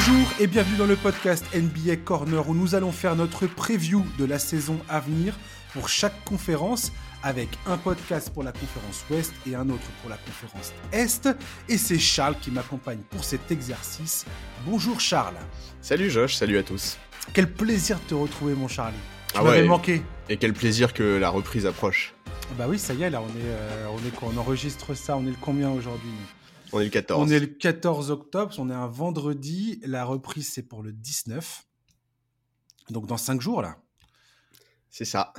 Bonjour et bienvenue dans le podcast NBA Corner où nous allons faire notre preview de la saison à venir pour chaque conférence avec un podcast pour la conférence Ouest et un autre pour la conférence Est. Et c'est Charles qui m'accompagne pour cet exercice. Bonjour Charles. Salut Josh, salut à tous. Quel plaisir de te retrouver mon Charlie. Tu Ah m'avais ouais. manqué. Et quel plaisir que la reprise approche. Bah oui, ça y est, là on est, euh, on est quoi On enregistre ça, on est le combien aujourd'hui On est le 14. On est le 14 octobre, on est un vendredi. La reprise, c'est pour le 19. Donc dans 5 jours, là. C'est ça.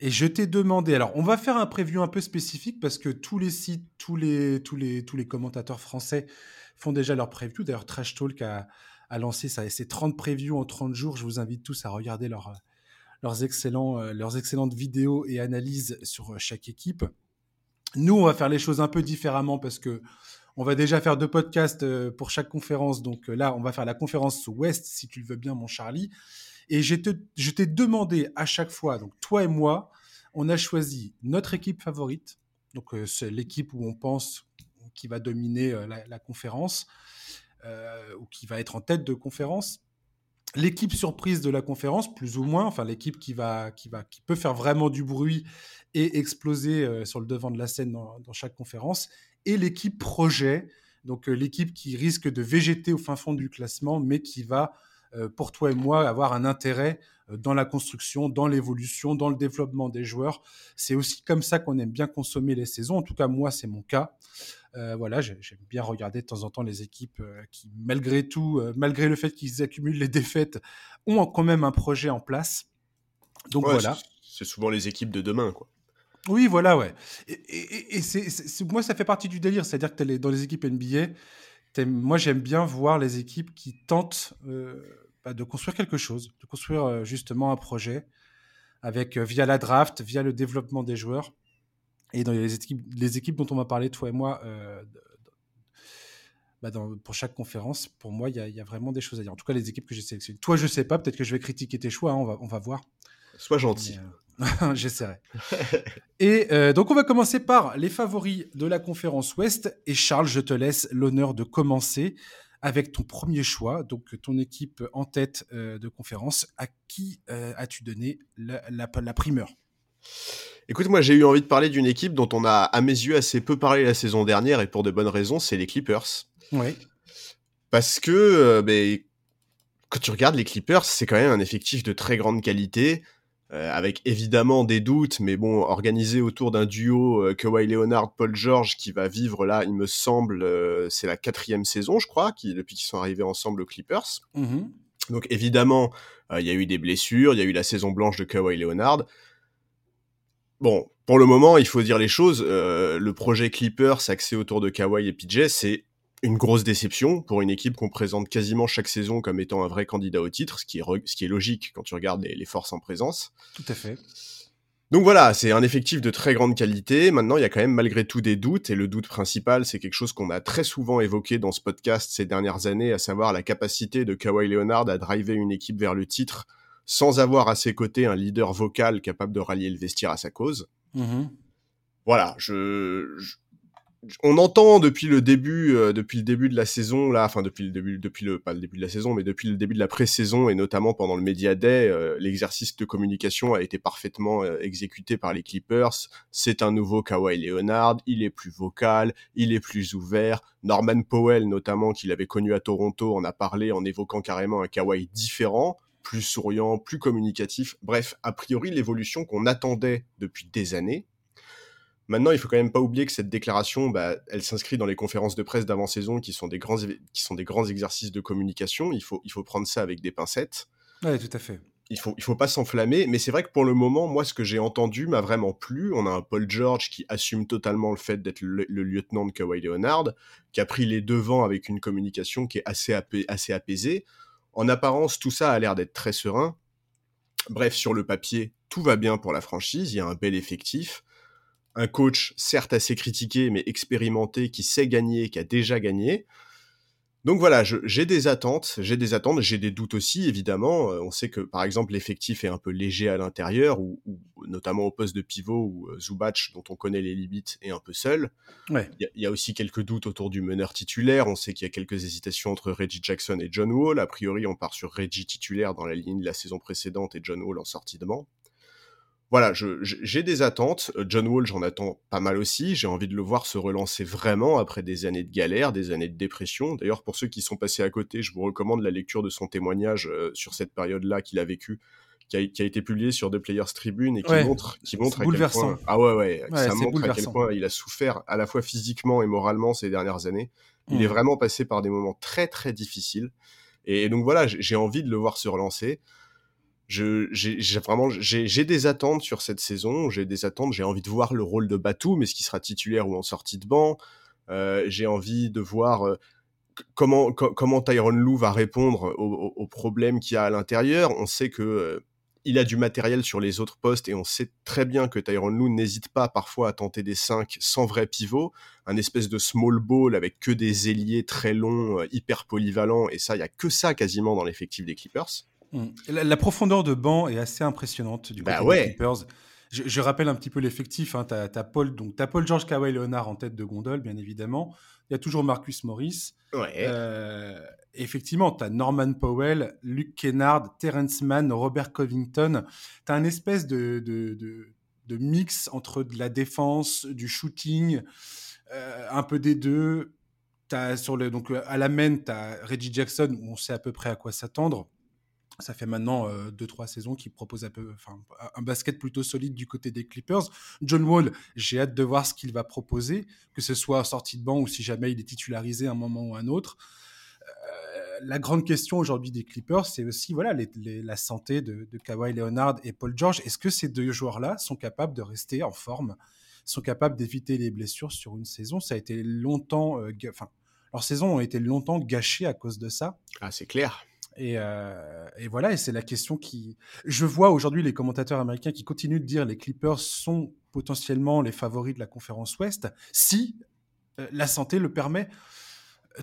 Et je t'ai demandé, alors on va faire un preview un peu spécifique parce que tous les sites, tous les, tous les, tous les commentateurs français font déjà leur preview. D'ailleurs, Trash Talk a, a lancé ça, ses 30 previews en 30 jours. Je vous invite tous à regarder leur, leurs, excellents, euh, leurs excellentes vidéos et analyses sur euh, chaque équipe. Nous, on va faire les choses un peu différemment parce que on va déjà faire deux podcasts euh, pour chaque conférence. Donc euh, là, on va faire la conférence Ouest, si tu le veux bien, mon Charlie. Et je t'ai demandé à chaque fois, donc toi et moi, on a choisi notre équipe favorite. Donc euh, c'est l'équipe où on pense qui va dominer la, conférence ou qui va être en tête de conférence. L'équipe surprise de la conférence, plus ou moins, enfin l'équipe qui va, qui va, qui peut faire vraiment du bruit et exploser sur le devant de la scène dans chaque conférence, et l'équipe projet, donc euh, l'équipe qui risque de végéter au fin fond du classement, mais qui va, euh, pour toi et moi, avoir un intérêt euh, dans la construction, dans l'évolution, dans le développement des joueurs. C'est aussi comme ça qu'on aime bien consommer les saisons. En tout cas, moi, c'est mon cas. Euh, voilà, j'ai- j'aime bien regarder de temps en temps les équipes qui, malgré tout, malgré le fait qu'ils accumulent les défaites, ont quand même un projet en place. Donc Ouais, voilà. c'est- C'est souvent les équipes de demain, quoi. Oui, voilà, ouais. Et, moi, ça fait partie du délire. C'est-à-dire que dans les équipes NBA, moi, j'aime bien voir les équipes qui tentent euh, bah, de construire quelque chose, de construire euh, justement un projet avec euh, via la draft, via le développement des joueurs. Et dans les équipes, les équipes dont on va parler, toi et moi, bah, pour chaque conférence, pour moi, il y, a- il y a vraiment des choses à dire. En tout cas, les équipes que j'ai sélectionnées. Toi, je sais pas, peut-être que je vais critiquer tes choix, hein, on, va, on va voir. Sois gentil. Euh, J'essaierai. Et euh, donc, on va commencer par les favoris de la conférence Ouest. Et Charles, je te laisse l'honneur de commencer avec ton premier choix, donc ton équipe en tête euh, de conférence. À qui euh, as-tu donné la, la- la primeur? Écoute, moi j'ai eu envie de parler d'une équipe dont on a, à mes yeux, assez peu parlé la saison dernière, et pour de bonnes raisons, c'est les Clippers. Oui. Parce que, ben, quand tu regardes les Clippers, c'est quand même un effectif de très grande qualité, euh, avec évidemment des doutes, mais bon, organisé autour d'un duo euh, Kawhi Leonard, Paul George, qui va vivre là, il me semble, euh, c'est la quatrième saison, je crois, qui, depuis qu'ils sont arrivés ensemble aux Clippers. Mhm. Donc évidemment, il y a eu des blessures, il y a eu la saison blanche de Kawhi Leonard. Bon, pour le moment, il faut dire les choses. le projet Clippers axé autour de Kawhi et PJ, c'est une grosse déception pour une équipe qu'on présente quasiment chaque saison comme étant un vrai candidat au titre, ce qui est, ce qui est logique quand tu regardes les, les forces en présence. Tout à fait. Donc voilà, c'est un effectif de très grande qualité. Maintenant, il y a quand même malgré tout des doutes, et le doute principal, c'est quelque chose qu'on a très souvent évoqué dans ce podcast ces dernières années, à savoir la capacité de Kawhi Leonard à driver une équipe vers le titre sans avoir à ses côtés un leader vocal capable de rallier le vestiaire à sa cause. Mhm. Voilà, je, je- on entend depuis le début, euh, depuis le début de la saison là, enfin depuis le début, depuis le pas le début de la saison, mais depuis le début de la pré-saison et notamment pendant le Media Day, euh, l'exercice de communication a été parfaitement euh, exécuté par les Clippers. C'est un nouveau Kawhi Leonard, il est plus vocal, il est plus ouvert. Norman Powell notamment, qu'il avait connu à Toronto, en a parlé en évoquant carrément un Kawhi différent, plus souriant, plus communicatif. Bref, a priori l'évolution qu'on attendait depuis des années. Maintenant, il faut quand même pas oublier que cette déclaration, bah, elle s'inscrit dans les conférences de presse d'avant-saison qui sont des grands, qui sont des grands exercices de communication. Il faut, il faut prendre ça avec des pincettes. Ouais, tout à fait. Il faut, il faut pas s'enflammer. Mais c'est vrai que pour le moment, moi, ce que j'ai entendu m'a vraiment plu. On a un Paul George qui assume totalement le fait d'être le, le lieutenant de Kawhi Leonard, qui a pris les devants avec une communication qui est assez, assez apaisée. En apparence, tout ça a l'air d'être très serein. Bref, sur le papier, tout va bien pour la franchise. Il y a un bel effectif un coach certes assez critiqué mais expérimenté qui sait gagner, qui a déjà gagné. Donc voilà, j'ai des attentes, j'ai des attentes, j'ai des doutes aussi, évidemment. Euh, on sait que, par exemple, l'effectif est un peu léger à l'intérieur, ou, notamment au poste de pivot, où euh, Zubac, dont on connaît les limites, est un peu seul. Il y, a aussi quelques doutes autour du meneur titulaire. On sait qu'il y a quelques hésitations entre Reggie Jackson et John Wall. A priori, on part sur Reggie titulaire dans la ligne de la saison précédente et John Wall en sortie de banc voilà, j'ai des attentes. Euh, John Wall, j'en attends pas mal aussi. J'ai envie de le voir se relancer vraiment après des années de galère, des années de dépression. D'ailleurs, pour ceux qui sont passés à côté, je vous recommande la lecture de son témoignage euh, sur cette période-là qu'il a vécu, qui a, été publié sur The Players Tribune et qui montre, qui montre à quel point, ah ouais, ouais, ça montre à quel point il a souffert à la fois physiquement et moralement ces dernières années. Il est vraiment passé par des moments très très difficiles. et donc voilà, j'ai envie de le voir se relancer j'ai vraiment j'ai des attentes sur cette saison. J'ai des attentes. J'ai envie de voir le rôle de Batum, est-ce qu'il sera titulaire ou en sortie de banc. Euh, j'ai envie de voir euh, comment comment Tyron Lou va répondre aux, problèmes qu'il y a à l'intérieur. On sait que euh, il a du matériel sur les autres postes et on sait très bien que Tyron Lou n'hésite pas parfois à tenter des 5 sans vrai pivot, un espèce de small ball avec que des ailiers très longs, hyper polyvalents et ça il y a que ça quasiment dans l'effectif des Clippers. Mm. La, profondeur de banc est assez impressionnante du bah côté des Clippers. Je, rappelle un petit peu l'effectif. Hein. Tu as, Paul, donc as Paul George, Kawhi Leonard en tête de gondole, bien évidemment. Il y a toujours Marcus Morris. Euh, effectivement, tu as Norman Powell, Luke Kennard, Terrence Mann, Robert Covington. Tu as un espèce de, de, mix entre de la défense, du shooting, euh, un peu des deux. As sur le, donc à la main, tu as Reggie Jackson, où on sait à peu près à quoi s'attendre ça fait maintenant 2-3 euh, saisons qu'il propose un, peu, un basket plutôt solide du côté des Clippers. John Wall, j'ai hâte de voir ce qu'il va proposer, que ce soit sortie de banc ou si jamais il est titularisé à un moment ou un autre. Euh, la grande question aujourd'hui des Clippers, c'est aussi voilà, la santé de, Kawhi Leonard et Paul George. Est-ce que ces deux joueurs-là sont capables de rester en forme, sont capables d'éviter les blessures sur une saison? Ça a été longtemps, euh, enfin, leur saison a été longtemps gâchée à cause de ça. Ah, c'est clair. Euh, et, voilà, et c'est la question qui. Je vois aujourd'hui les commentateurs américains qui continuent de dire les Clippers sont potentiellement les favoris de la conférence Ouest si euh, la santé le permet.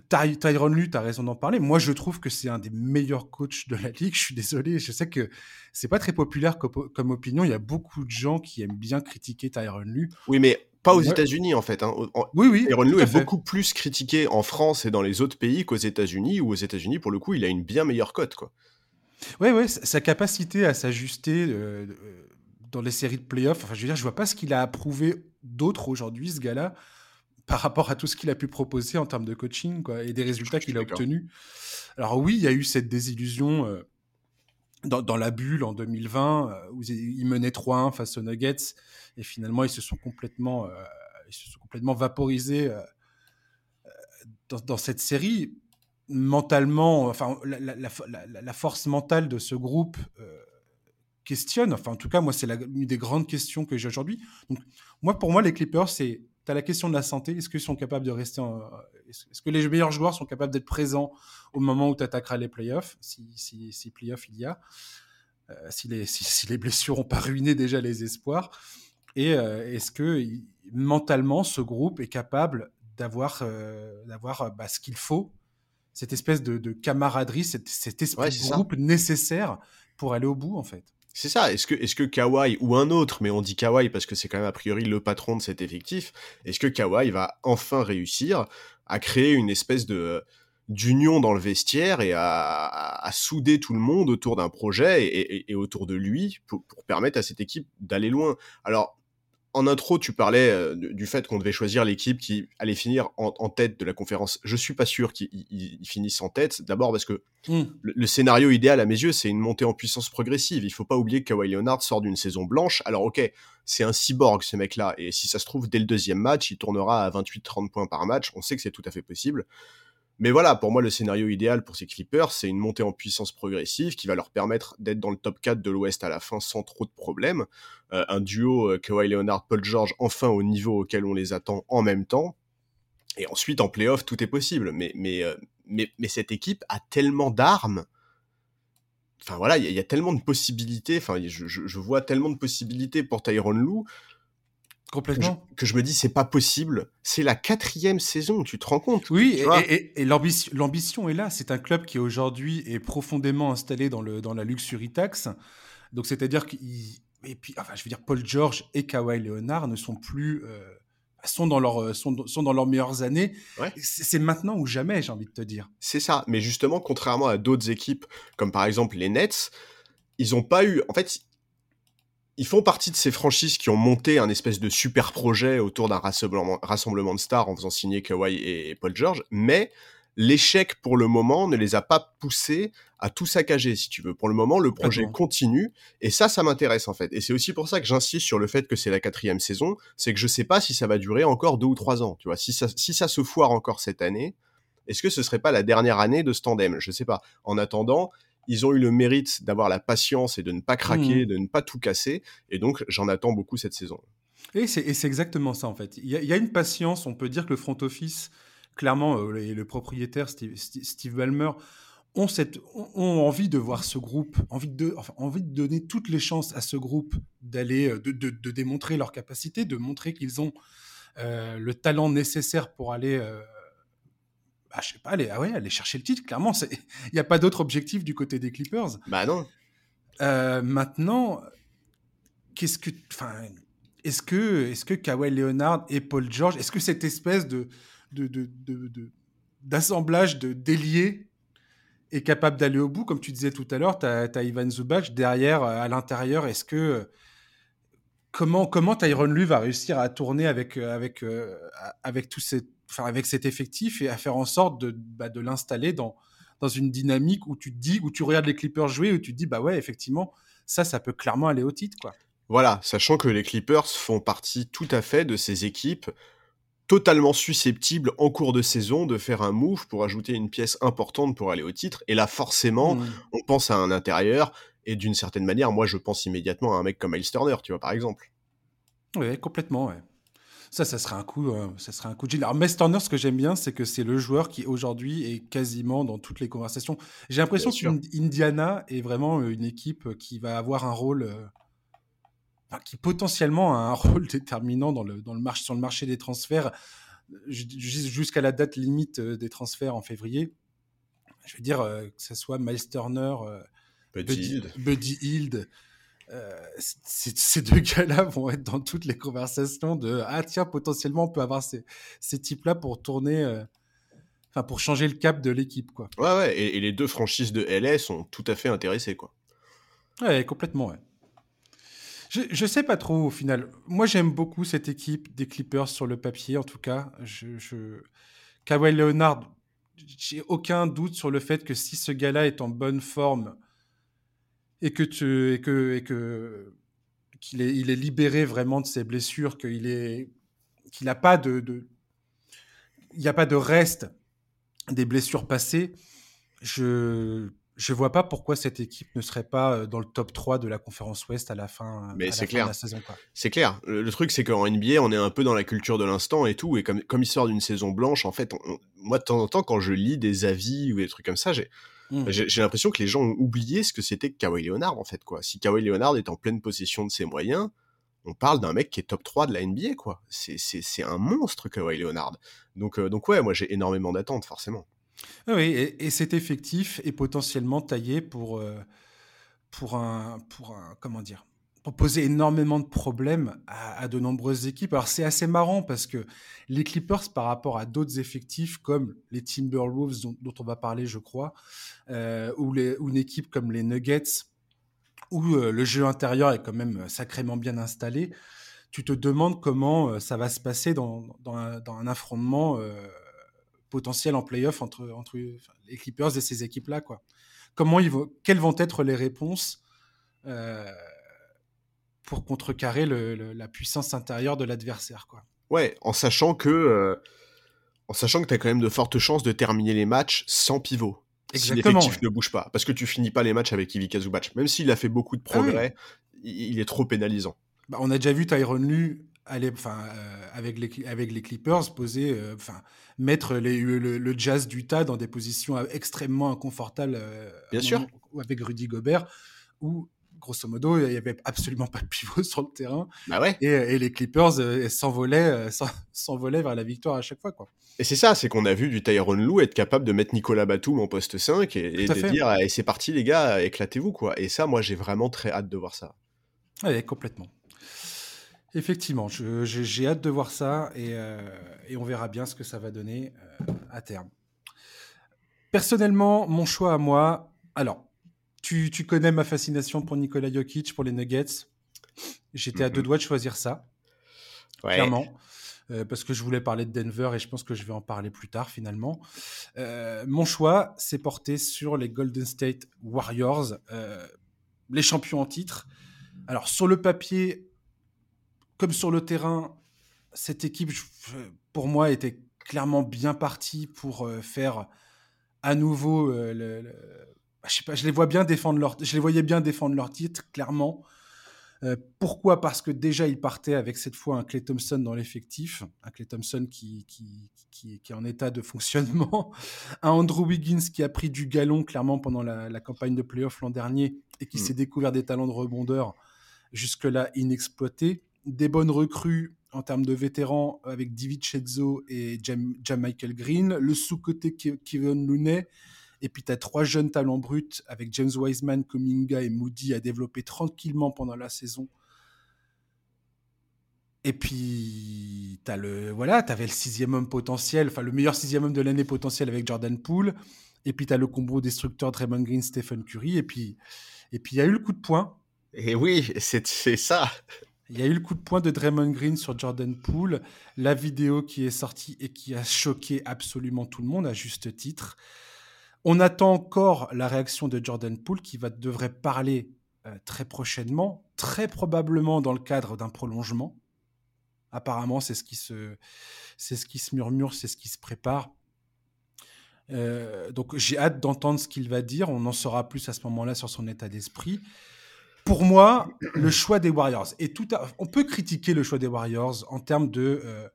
Ty Tyron Lue, tu as raison d'en parler. Moi, je trouve que c'est un des meilleurs coachs de la ligue. Je suis désolé, je sais que c'est pas très populaire comme, opinion. Il y a beaucoup de gens qui aiment bien critiquer Tyron Lue. Oui, mais pas aux États-Unis en fait. Hein. Oui, oui. Aaron Lou est beaucoup plus critiqué en France et dans les autres pays qu'aux États-Unis, où aux États-Unis, pour le coup, il a une bien meilleure cote. Quoi. Oui, oui, sa capacité à s'ajuster euh, euh, dans les séries de playoffs, enfin, je veux dire, je vois pas ce qu'il a approuvé d'autre aujourd'hui, ce gars-là, par rapport à tout ce qu'il a pu proposer en termes de coaching quoi, et des résultats qu'il a obtenus. Alors oui, il y a eu cette désillusion euh, dans, la bulle en 2020, où il menait 3-1 face aux Nuggets et finalement ils se sont complètement, euh, ils se sont complètement vaporisés euh, dans, cette série. Mentalement, enfin la, force mentale de ce groupe euh, questionne. Enfin, en tout cas, moi, c'est une des grandes questions que j'ai aujourd'hui. Moi, pour moi, les Clippers, c'est tu as la question de la santé. Est-ce qu'ils sont capables de rester Est-ce que les meilleurs joueurs sont capables d'être présents au moment où tu attaqueras les playoffs, si, si, si playoffs il y a si, les, si, si, les blessures n'ont pas ruiné déjà les espoirs? Et euh, est-ce que mentalement, ce groupe est capable d'avoir euh, d'avoir euh, bah, ce qu'il faut, cette espèce de, camaraderie, cet, esprit de groupe nécessaire pour aller au bout, en fait c'est ça. Est-ce que, est-ce que Kawhi ou un autre, mais on dit Kawhi parce que c'est quand même a priori le patron de cet effectif, est-ce que Kawhi va enfin réussir à créer une espèce de, d'union dans le vestiaire et à, souder tout le monde autour d'un projet et, autour de lui pour, pour, permettre à cette équipe d'aller loin? Alors, en intro, tu parlais euh, du fait qu'on devait choisir l'équipe qui allait finir en, tête de la conférence. Je suis pas sûr qu'ils finissent en tête. D'abord parce que hmm. le, scénario idéal à mes yeux, c'est une montée en puissance progressive. Il faut pas oublier que Kawhi Leonard sort d'une saison blanche. Alors ok, c'est un cyborg ce mec-là, et si ça se trouve dès le deuxième match, il tournera à 28-30 points par match. On sait que c'est tout à fait possible. Mais voilà, pour moi, le scénario idéal pour ces Clippers, c'est une montée en puissance progressive qui va leur permettre d'être dans le top 4 de l'Ouest à la fin sans trop de problèmes. Euh, un duo euh, Kawhi Leonard, Paul George, enfin au niveau auquel on les attend en même temps. Et ensuite, en playoff, tout est possible. Mais, euh, cette équipe a tellement d'armes. Enfin voilà, il y, a tellement de possibilités. Je, vois tellement de possibilités pour Tyron Lou Complètement. Que je, me dis, c'est pas possible. C'est la quatrième saison, tu te rends compte? Oui, et, et, l'ambition est là. C'est un club qui aujourd'hui est profondément installé dans, le, dans la luxury tax. Donc, c'est-à-dire qu'il. Et puis, enfin, je veux dire, Paul George et Kawhi Leonard ne sont plus. Euh, sont dans, leur, sont, sont, dans leurs meilleures années. C'est maintenant ou jamais, j'ai envie de te dire. C'est ça. Mais justement, contrairement à d'autres équipes, comme par exemple les Nets, ils n'ont pas eu. En fait, ils font partie de ces franchises qui ont monté un espèce de super projet autour d'un rassemblement, de stars en faisant signer Kawhi et, Paul George, mais l'échec pour le moment ne les a pas poussés à tout saccager, si tu veux. Pour le moment, le projet continue, et ça, ça m'intéresse en fait. Et c'est aussi pour ça que j'insiste sur le fait que c'est la quatrième saison, c'est que je sais pas si ça va durer encore deux ou trois ans, tu vois. Si ça, si ça se foire encore cette année, est-ce que ce serait pas la dernière année de ce tandem? Je sais pas. En attendant, ils ont eu le mérite d'avoir la patience et de ne pas craquer, mmh. de ne pas tout casser. Et donc, j'en attends beaucoup cette saison. Et c'est exactement ça, en fait. Il y, a une patience, on peut dire que le front office, clairement, euh, et le propriétaire, Steve, Ballmer, ont, cette, ont, envie de voir ce groupe, envie de, envie de donner toutes les chances à ce groupe d'aller, euh, de, de, démontrer leur capacité, de montrer qu'ils ont euh, le talent nécessaire pour aller bah, je sais pas, aller, ah ouais, aller chercher le titre. Clairement, il n'y a pas d'autre objectif du côté des Clippers. Bah non. Euh, maintenant, qu'est-ce que, enfin, est-ce que, est-ce que Kawhi Leonard et Paul George, est-ce que cette espèce de, de, de, de d'assemblage de déliés est capable d'aller au bout? Comme tu disais tout à l'heure, tu as, Ivan Zubac derrière, euh, à l'intérieur. Est-ce que comment comment Tyron Lue va réussir à tourner avec euh, avec avec tous ces avec cet effectif et à faire en sorte de, bah, de l'installer dans, dans une dynamique où tu te dis, où tu regardes les Clippers jouer, où tu te dis, bah ouais, effectivement, ça, ça peut clairement aller au titre, quoi. Voilà, sachant que les Clippers font partie tout à fait de ces équipes totalement susceptibles en cours de saison de faire un move pour ajouter une pièce importante pour aller au titre. Et là, forcément, mmh. on pense à un intérieur. Et d'une certaine manière, moi, je pense immédiatement à un mec comme Miles Turner, tu vois, par exemple. Oui, complètement, ouais. Ça, ça serait un coup, euh, ça serait un coup de gil. Alors, Miles Turner, ce que j'aime bien, c'est que c'est le joueur qui aujourd'hui est quasiment dans toutes les conversations. J'ai l'impression qu'Indiana est vraiment euh, une équipe qui va avoir un rôle, euh, qui potentiellement a un rôle déterminant dans le, dans le marché, sur le marché des transferts jusqu'à la date limite des transferts en février. Je veux dire que ce soit Miles Turner, Buddy, Buddy Hield euh, ces deux gars-là vont être dans toutes les conversations de ah tiens potentiellement on peut avoir ces, ces types-là pour tourner, euh, enfin pour changer le cap de l'équipe quoi. Ouais ouais et, les deux franchises de LA sont tout à fait intéressées quoi. Ouais complètement ouais. Je, je sais pas trop au final. Moi j'aime beaucoup cette équipe des Clippers sur le papier en tout cas. Je, je... Kawhi Leonard, j'ai aucun doute sur le fait que si ce gars-là est en bonne forme et que tu et que et que qu'il est il est libéré vraiment de ses blessures, qu'il est qu'il n'a pas de, de il n'y a pas de reste des blessures passées, je je vois pas pourquoi cette équipe ne serait pas euh, dans le top 3 de la conférence Ouest à la fin, Mais c'est clair. de la saison. C'est clair. Le, truc, c'est qu'en NBA, on est un peu dans la culture de l'instant et tout. Et comme, comme il sort d'une saison blanche, en fait, moi, de temps en temps, quand je lis des avis ou des trucs comme ça, j'ai Mmh. J'ai l'impression que les gens ont oublié ce que c'était que Kawhi Leonard, en fait, quoi. Si Kawhi Leonard est en pleine possession de ses moyens, on parle d'un mec qui est top 3 de la NBA, quoi. C'est un monstre, Kawhi Leonard. Donc, euh, donc ouais, moi j'ai énormément d'attentes, forcément. Ah oui, et, cet effectif est potentiellement taillé pour, euh, pour, un, pour un. Comment dire poser énormément de problèmes à, de nombreuses équipes. Alors c'est assez marrant parce que les Clippers, par rapport à d'autres effectifs comme les Timberwolves dont, on va parler, je crois, euh, ou, une équipe comme les Nuggets, où euh, le jeu intérieur est quand même sacrément bien installé, tu te demandes comment euh, ça va se passer dans, un, affrontement potentiel en playoff entre, les Clippers et ces équipes-là. Quoi. Comment ils vont, quelles vont être les réponses pour contrecarrer la puissance intérieure de l'adversaire. quoi. Ouais, en sachant que, euh, en sachant que tu as quand même de fortes chances de terminer les matchs sans pivot. Exactement, si l'effectif ne bouge pas. Parce que tu finis pas les matchs avec Ivica Zubac. Même s'il a fait beaucoup de ah progrès, il, est trop pénalisant. Bah, on a déjà vu Tyron Lu enfin, euh, avec, les, avec les Clippers poser, euh, mettre les, le, jazz d'Utah dans des positions extrêmement inconfortables. Bien sûr. avec Rudy Gobert, où grosso modo, il y avait absolument pas de pivot sur le terrain. Bah ouais. Et, les Clippers euh, s'envolaient, s'envolaient vers la victoire à chaque fois, quoi. Et c'est ça, c'est qu'on a vu du Tyron Lou être capable de mettre Nicolas Batum en poste 5 et, de dire et c'est parti les gars, éclatez-vous quoi. Et ça, moi j'ai vraiment très hâte de voir ça. Oui, complètement. Effectivement, j'ai hâte de voir ça et, et, on verra bien ce que ça va donner à terme. Personnellement, mon choix à moi, alors, tu, tu, connais ma fascination pour Nikola Jokic, pour les Nuggets. J'étais à deux mhm. doigts de choisir ça. Clairement. Euh, parce que je voulais parler de Denver et je pense que je vais en parler plus tard finalement. Euh, mon choix s'est porté sur les Golden State Warriors, euh, les champions en titre. Alors sur le papier, comme sur le terrain, cette équipe, pour moi, était clairement bien partie pour faire à nouveau, le, bah, je sais pas, je les vois bien défendre leur, je les voyais bien défendre leur titre, clairement. Euh, pourquoi? Parce que déjà, ils partaient avec cette fois un Clay Thompson dans l'effectif, un Clay Thompson qui, qui, qui, qui, est en état de fonctionnement, un Andrew Wiggins qui a pris du galon clairement pendant la, la campagne de playoff l'an dernier et qui hmm. s'est découvert des talents de rebondeur jusque-là inexploités, des bonnes recrues en termes de vétérans avec David Chezzo et Jam, Michael Green, le sous-côté Kevin Looney, et puis tu as trois jeunes talents bruts avec James Wiseman, Kuminga et Moody à développer tranquillement pendant la saison. Et puis, tu le, voilà, avais le sixième homme potentiel, enfin le meilleur sixième homme de l'année potentiel avec Jordan Poole. Et puis, tu as le combo destructeur Draymond Green, Stephen Curry. Et puis, et puis il y a eu le coup de poing. Et oui, c'est ça. Il y a eu le coup de poing de Draymond Green sur Jordan Poole, la vidéo qui est sortie et qui a choqué absolument tout le monde à juste titre. On attend encore la réaction de Jordan Poole qui va, devrait parler euh, très prochainement, très probablement dans le cadre d'un prolongement. Apparemment, c'est ce qui se, murmure, c'est ce qui se prépare. Euh, donc j'ai hâte d'entendre ce qu'il va dire. On en saura plus à ce moment-là sur son état d'esprit pour moi, le choix des Warriors, on peut critiquer le choix des Warriors en termes de euh,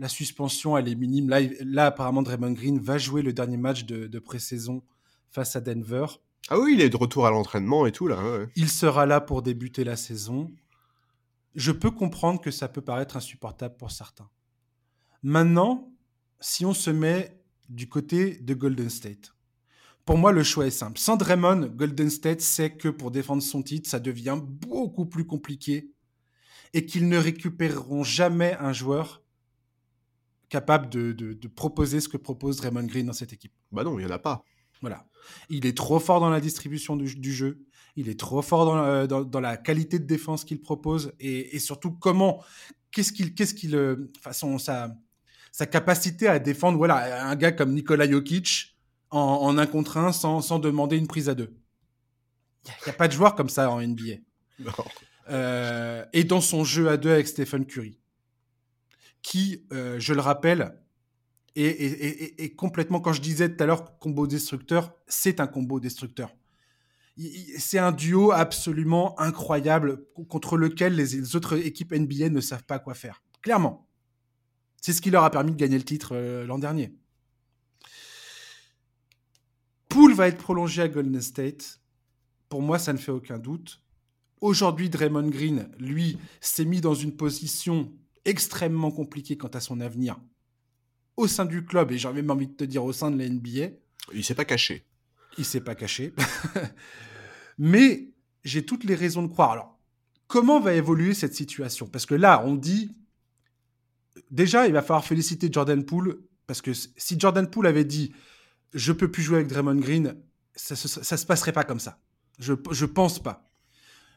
la suspension, elle est minime. Là, là, apparemment, Draymond Green va jouer le dernier match de, pré-saison face à Denver. Ah oui, il est de retour à l'entraînement et tout là. Il sera là pour débuter la saison. Je peux comprendre que ça peut paraître insupportable pour certains. Maintenant, si on se met du côté de Golden State, pour moi, le choix est simple. Sans Draymond, Golden State sait que pour défendre son titre, ça devient beaucoup plus compliqué et qu'ils ne récupéreront jamais un joueur capable de, proposer ce que propose Draymond Green dans cette équipe. Bah non, il n'y en a pas. Voilà. Il est trop fort dans la distribution du, jeu. Il est trop fort dans, euh, dans, la qualité de défense qu'il propose et, surtout comment, qu'est-ce qu'il, qu'est-ce qu'il, euh, façon sa, sa capacité à défendre. Voilà, un gars comme Nikola Jokic en, un contre un sans, sans, demander une prise à deux. Il n'y a, pas de joueur comme ça en NBA. Euh, et dans son jeu à deux avec Stephen Curry, qui, euh, je le rappelle, est, complètement, quand je disais tout à l'heure combo destructeur, c'est un combo destructeur. C'est un duo absolument incroyable contre lequel les, autres équipes NBA ne savent pas quoi faire. Clairement. C'est ce qui leur a permis de gagner le titre euh, l'an dernier. Poole va être prolongé à Golden State. Pour moi, ça ne fait aucun doute. Aujourd'hui, Draymond Green, lui, s'est mis dans une position extrêmement compliquée quant à son avenir au sein du club et j'ai même envie de te dire au sein de la NBA. Il s'est pas caché. Il s'est pas caché. Mais j'ai toutes les raisons de croire. Alors, comment va évoluer cette situation? Parce que là, on dit déjà, il va falloir féliciter Jordan Poole parce que si Jordan Poole avait dit je peux plus jouer avec Draymond Green, ça, ça, se passerait pas comme ça. Je, je pense pas.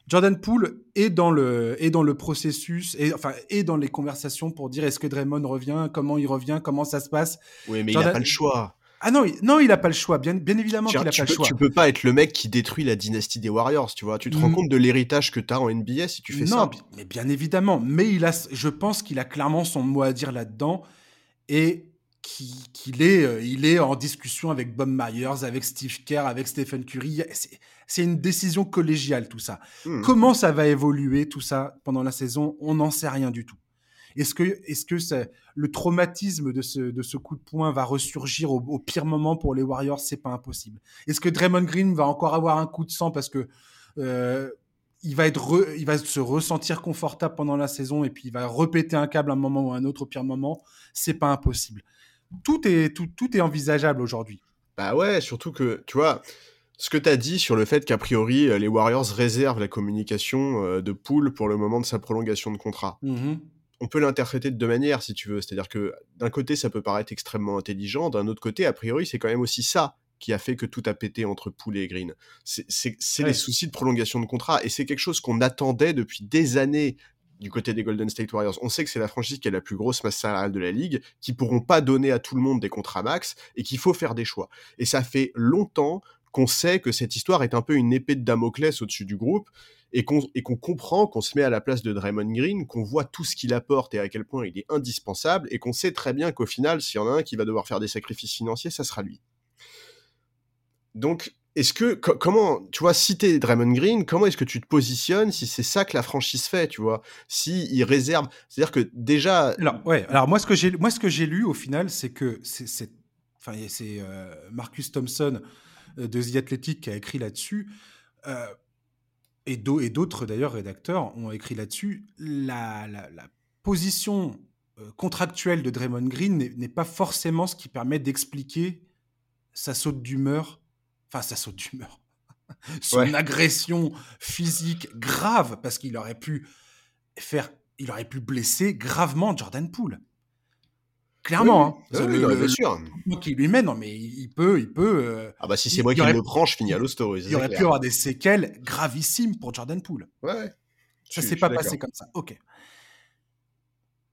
Jordan Poole est dans le, est dans le processus, et, enfin, est dans les conversations pour dire est-ce que Draymond revient, comment il revient, comment ça se passe. Oui, mais il n'a pas le choix. Ah non, il, non, il n'a pas le choix. Bien, bien évidemment qu'il n'a pas le choix. Tu peux pas être le mec qui détruit la dynastie des Warriors, tu vois. Tu te rends mm. compte de l'héritage que tu as en NBA si tu fais ça Non, mais bien évidemment. Mais il a, je pense qu'il a clairement son mot à dire là-dedans. Et qu'il est, euh, il est en discussion avec Bob Myers, avec Steve Kerr, avec Stephen Curry. C'est une décision collégiale, tout ça. Hmm. Comment ça va évoluer, tout ça, pendant la saison? On n'en sait rien du tout. Est-ce que, est-ce que le traumatisme de ce, de ce coup de poing va ressurgir au, au pire moment pour les Warriors? C'est pas impossible. Est-ce que Draymond Green va encore avoir un coup de sang parce que il va être il va se ressentir confortable pendant la saison et puis il va répéter un câble un moment ou un autre au pire moment? C'est pas impossible. Tout est tout, tout est envisageable aujourd'hui. Bah ouais, surtout que tu vois ce que tu as dit sur le fait qu'a priori les Warriors réservent la communication de Poole pour le moment de sa prolongation de contrat. Mmh On peut l'interpréter de deux manières si tu veux, c'est-à-dire que d'un côté ça peut paraître extrêmement intelligent, d'un autre côté a priori c'est quand même aussi ça qui a fait que tout a pété entre Poole et Green. C'est les soucis de prolongation de contrat et c'est quelque chose qu'on attendait depuis des années du côté des Golden State Warriors. On sait que c'est la franchise qui a la plus grosse masse salariale de la ligue, qui pourront pas donner à tout le monde des contrats max et qu'il faut faire des choix. Et ça fait longtemps qu'on sait que cette histoire est un peu une épée de Damoclès au-dessus du groupe et qu'on comprend, qu'on se met à la place de Draymond Green, qu'on voit tout ce qu'il apporte et à quel point il est indispensable et qu'on sait très bien qu'au final, s'il y en a un qui va devoir faire des sacrifices financiers, ça sera lui. Donc, est-ce que, comment, tu vois, si t'es Draymond Green, comment est-ce que tu te positionnes si c'est ça que la franchise fait, tu vois? Si il réserve, c'est-à-dire que déjà. Alors, ouais, alors moi, ce que j'ai, moi, ce que j'ai lu au final, c'est que c'est, enfin, c'est euh, Marcus Thompson euh, de The Athletic qui a écrit là-dessus, euh, et d'autres d'ailleurs rédacteurs ont écrit là-dessus. La, la, la, position contractuelle de Draymond Green n'est pas forcément ce qui permet d'expliquer sa saute d'humeur enfin sa saute d'humeur, son agression physique grave, parce qu'il aurait pu faire, il aurait pu blesser gravement Jordan Poole. Clairement, oui, hein. le, bien sûr. Qui lui mène, non mais il peut, il peut. Euh, ah bah si c'est moi qui le prends, je finis à l'hosto. Il aurait pu avoir des séquelles gravissimes pour Jordan Poole. Ouais. Ça s'est pas passé comme ça. Ok.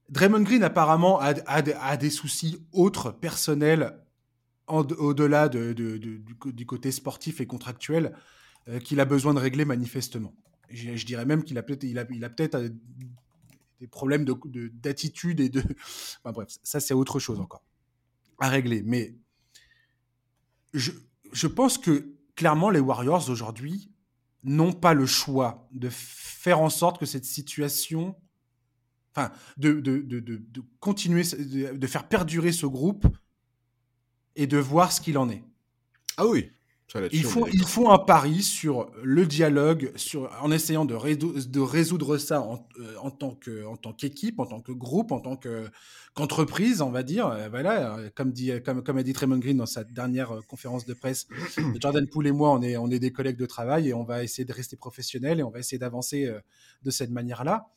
Draymond Green apparemment a, a, des soucis autres personnels au-delà du, côté sportif et contractuel euh, qu'il a besoin de régler manifestement. Je, dirais même qu'il a peut-être il a, peut-être euh, des problèmes d'attitude et de... Bref, ça c'est autre chose encore à régler. Mais je, je pense que clairement les Warriors aujourd'hui n'ont pas le choix de faire en sorte que cette situation, enfin, de, de, de continuer, de, faire perdurer ce groupe et de voir ce qu'il en est. Ah oui. Il faut, il faut un pari sur le dialogue, sur, en essayant de, de résoudre ça en, euh, en tant en qu'équipe, en tant que groupe, en tant que, qu'entreprise, on va dire. Euh, voilà, euh, comme, dit, comme, comme a dit Raymond Green dans sa dernière conférence de presse, Jordan Poole et moi, on est, on est des collègues de travail et on va essayer de rester professionnels et on va essayer d'avancer de cette manière-là.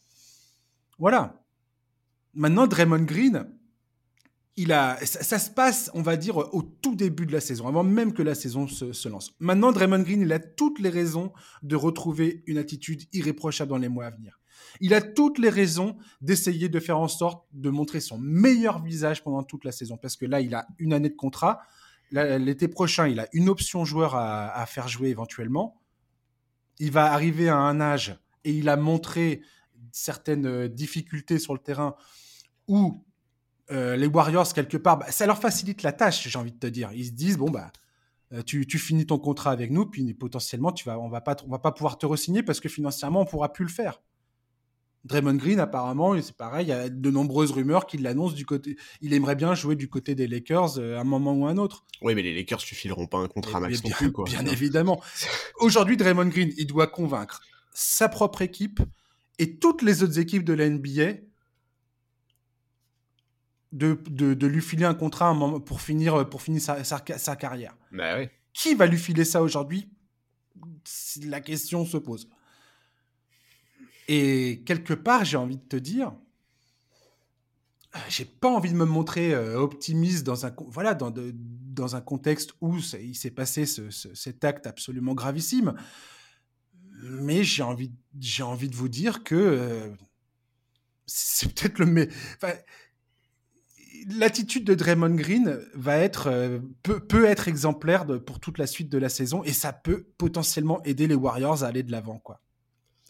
Voilà. Maintenant, Draymond Green, il a, ça, se passe, on va dire, au tout début de la saison, avant même que la saison se, lance. Maintenant, Draymond Green, il a toutes les raisons de retrouver une attitude irréprochable dans les mois à venir. Il a toutes les raisons d'essayer de faire en sorte de montrer son meilleur visage pendant toute la saison, parce que là, il a une année de contrat. L'été prochain, il a une option joueur à, faire jouer éventuellement. Il va arriver à un âge et il a montré certaines difficultés sur le terrain où euh, les Warriors, quelque part, bah, ça leur facilite la tâche, j'ai envie de te dire. Ils se disent, bon, bah, euh, tu, finis ton contrat avec nous, puis potentiellement, tu vas, on va pas, on va pas pouvoir te re-signer parce que financièrement, on pourra plus le faire. Draymond Green, apparemment, c'est pareil, il y a de nombreuses rumeurs qu'il l'annonce du côté. Il aimerait bien jouer du côté des Lakers euh, à un moment ou un autre. Oui, mais les Lakers ne fileront pas un contrat max non plus, quoi. Bien évidemment. Aujourd'hui, Draymond Green, il doit convaincre sa propre équipe et toutes les autres équipes de la NBA de, lui filer un contrat pour finir, pour finir sa, carrière. Bah Qui va lui filer ça aujourd'hui? La question se pose. Et quelque part, j'ai envie de te dire, j'ai pas envie de me montrer euh, optimiste dans un, voilà, dans, dans un contexte où il s'est passé cet acte absolument gravissime. Mais j'ai envie, j'ai envie de vous dire que euh, c'est peut-être le. Enfin, l'attitude de Draymond Green va euh, peut, être exemplaire pour toute la suite de la saison et ça peut potentiellement aider les Warriors à aller de l'avant, quoi.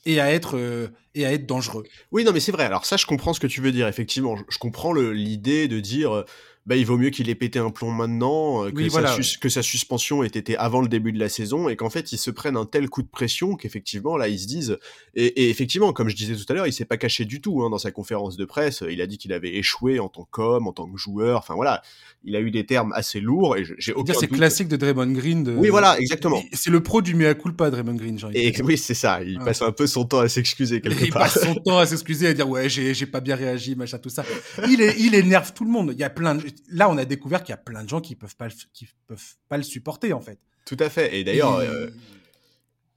Et à être euh, et à être dangereux. Oui, non, mais c'est vrai. Alors ça, je comprends ce que tu veux dire. Effectivement, je, comprends l'idée de dire, euh, bah, il vaut mieux qu'il ait pété un plomb maintenant, euh, que, sa que, sa suspension ait été avant le début de la saison, et qu'en fait, ils se prennent un tel coup de pression qu'effectivement, là, ils se disent... Et, effectivement, comme je disais tout à l'heure, il s'est pas caché du tout hein, dans sa conférence de presse. Il a dit qu'il avait échoué en tant qu'homme, en tant que joueur. Enfin voilà, il a eu des termes assez lourds, et j'ai aucun C'est classique de Draymond Green. De... Oui, voilà, exactement. C'est le pro du mea culpa, Draymond Green. Et oui, c'est ça. Il passe un peu son temps à s'excuser quelque il part. Il passe son temps à s'excuser, à dire ouais, j'ai pas bien réagi, machin, tout ça. Il, est, il énerve tout le monde. Il y a plein de... Là, on a découvert qu'il y a plein de gens qui peuvent pas, qui peuvent pas le supporter en fait. Tout à fait. Et d'ailleurs, euh,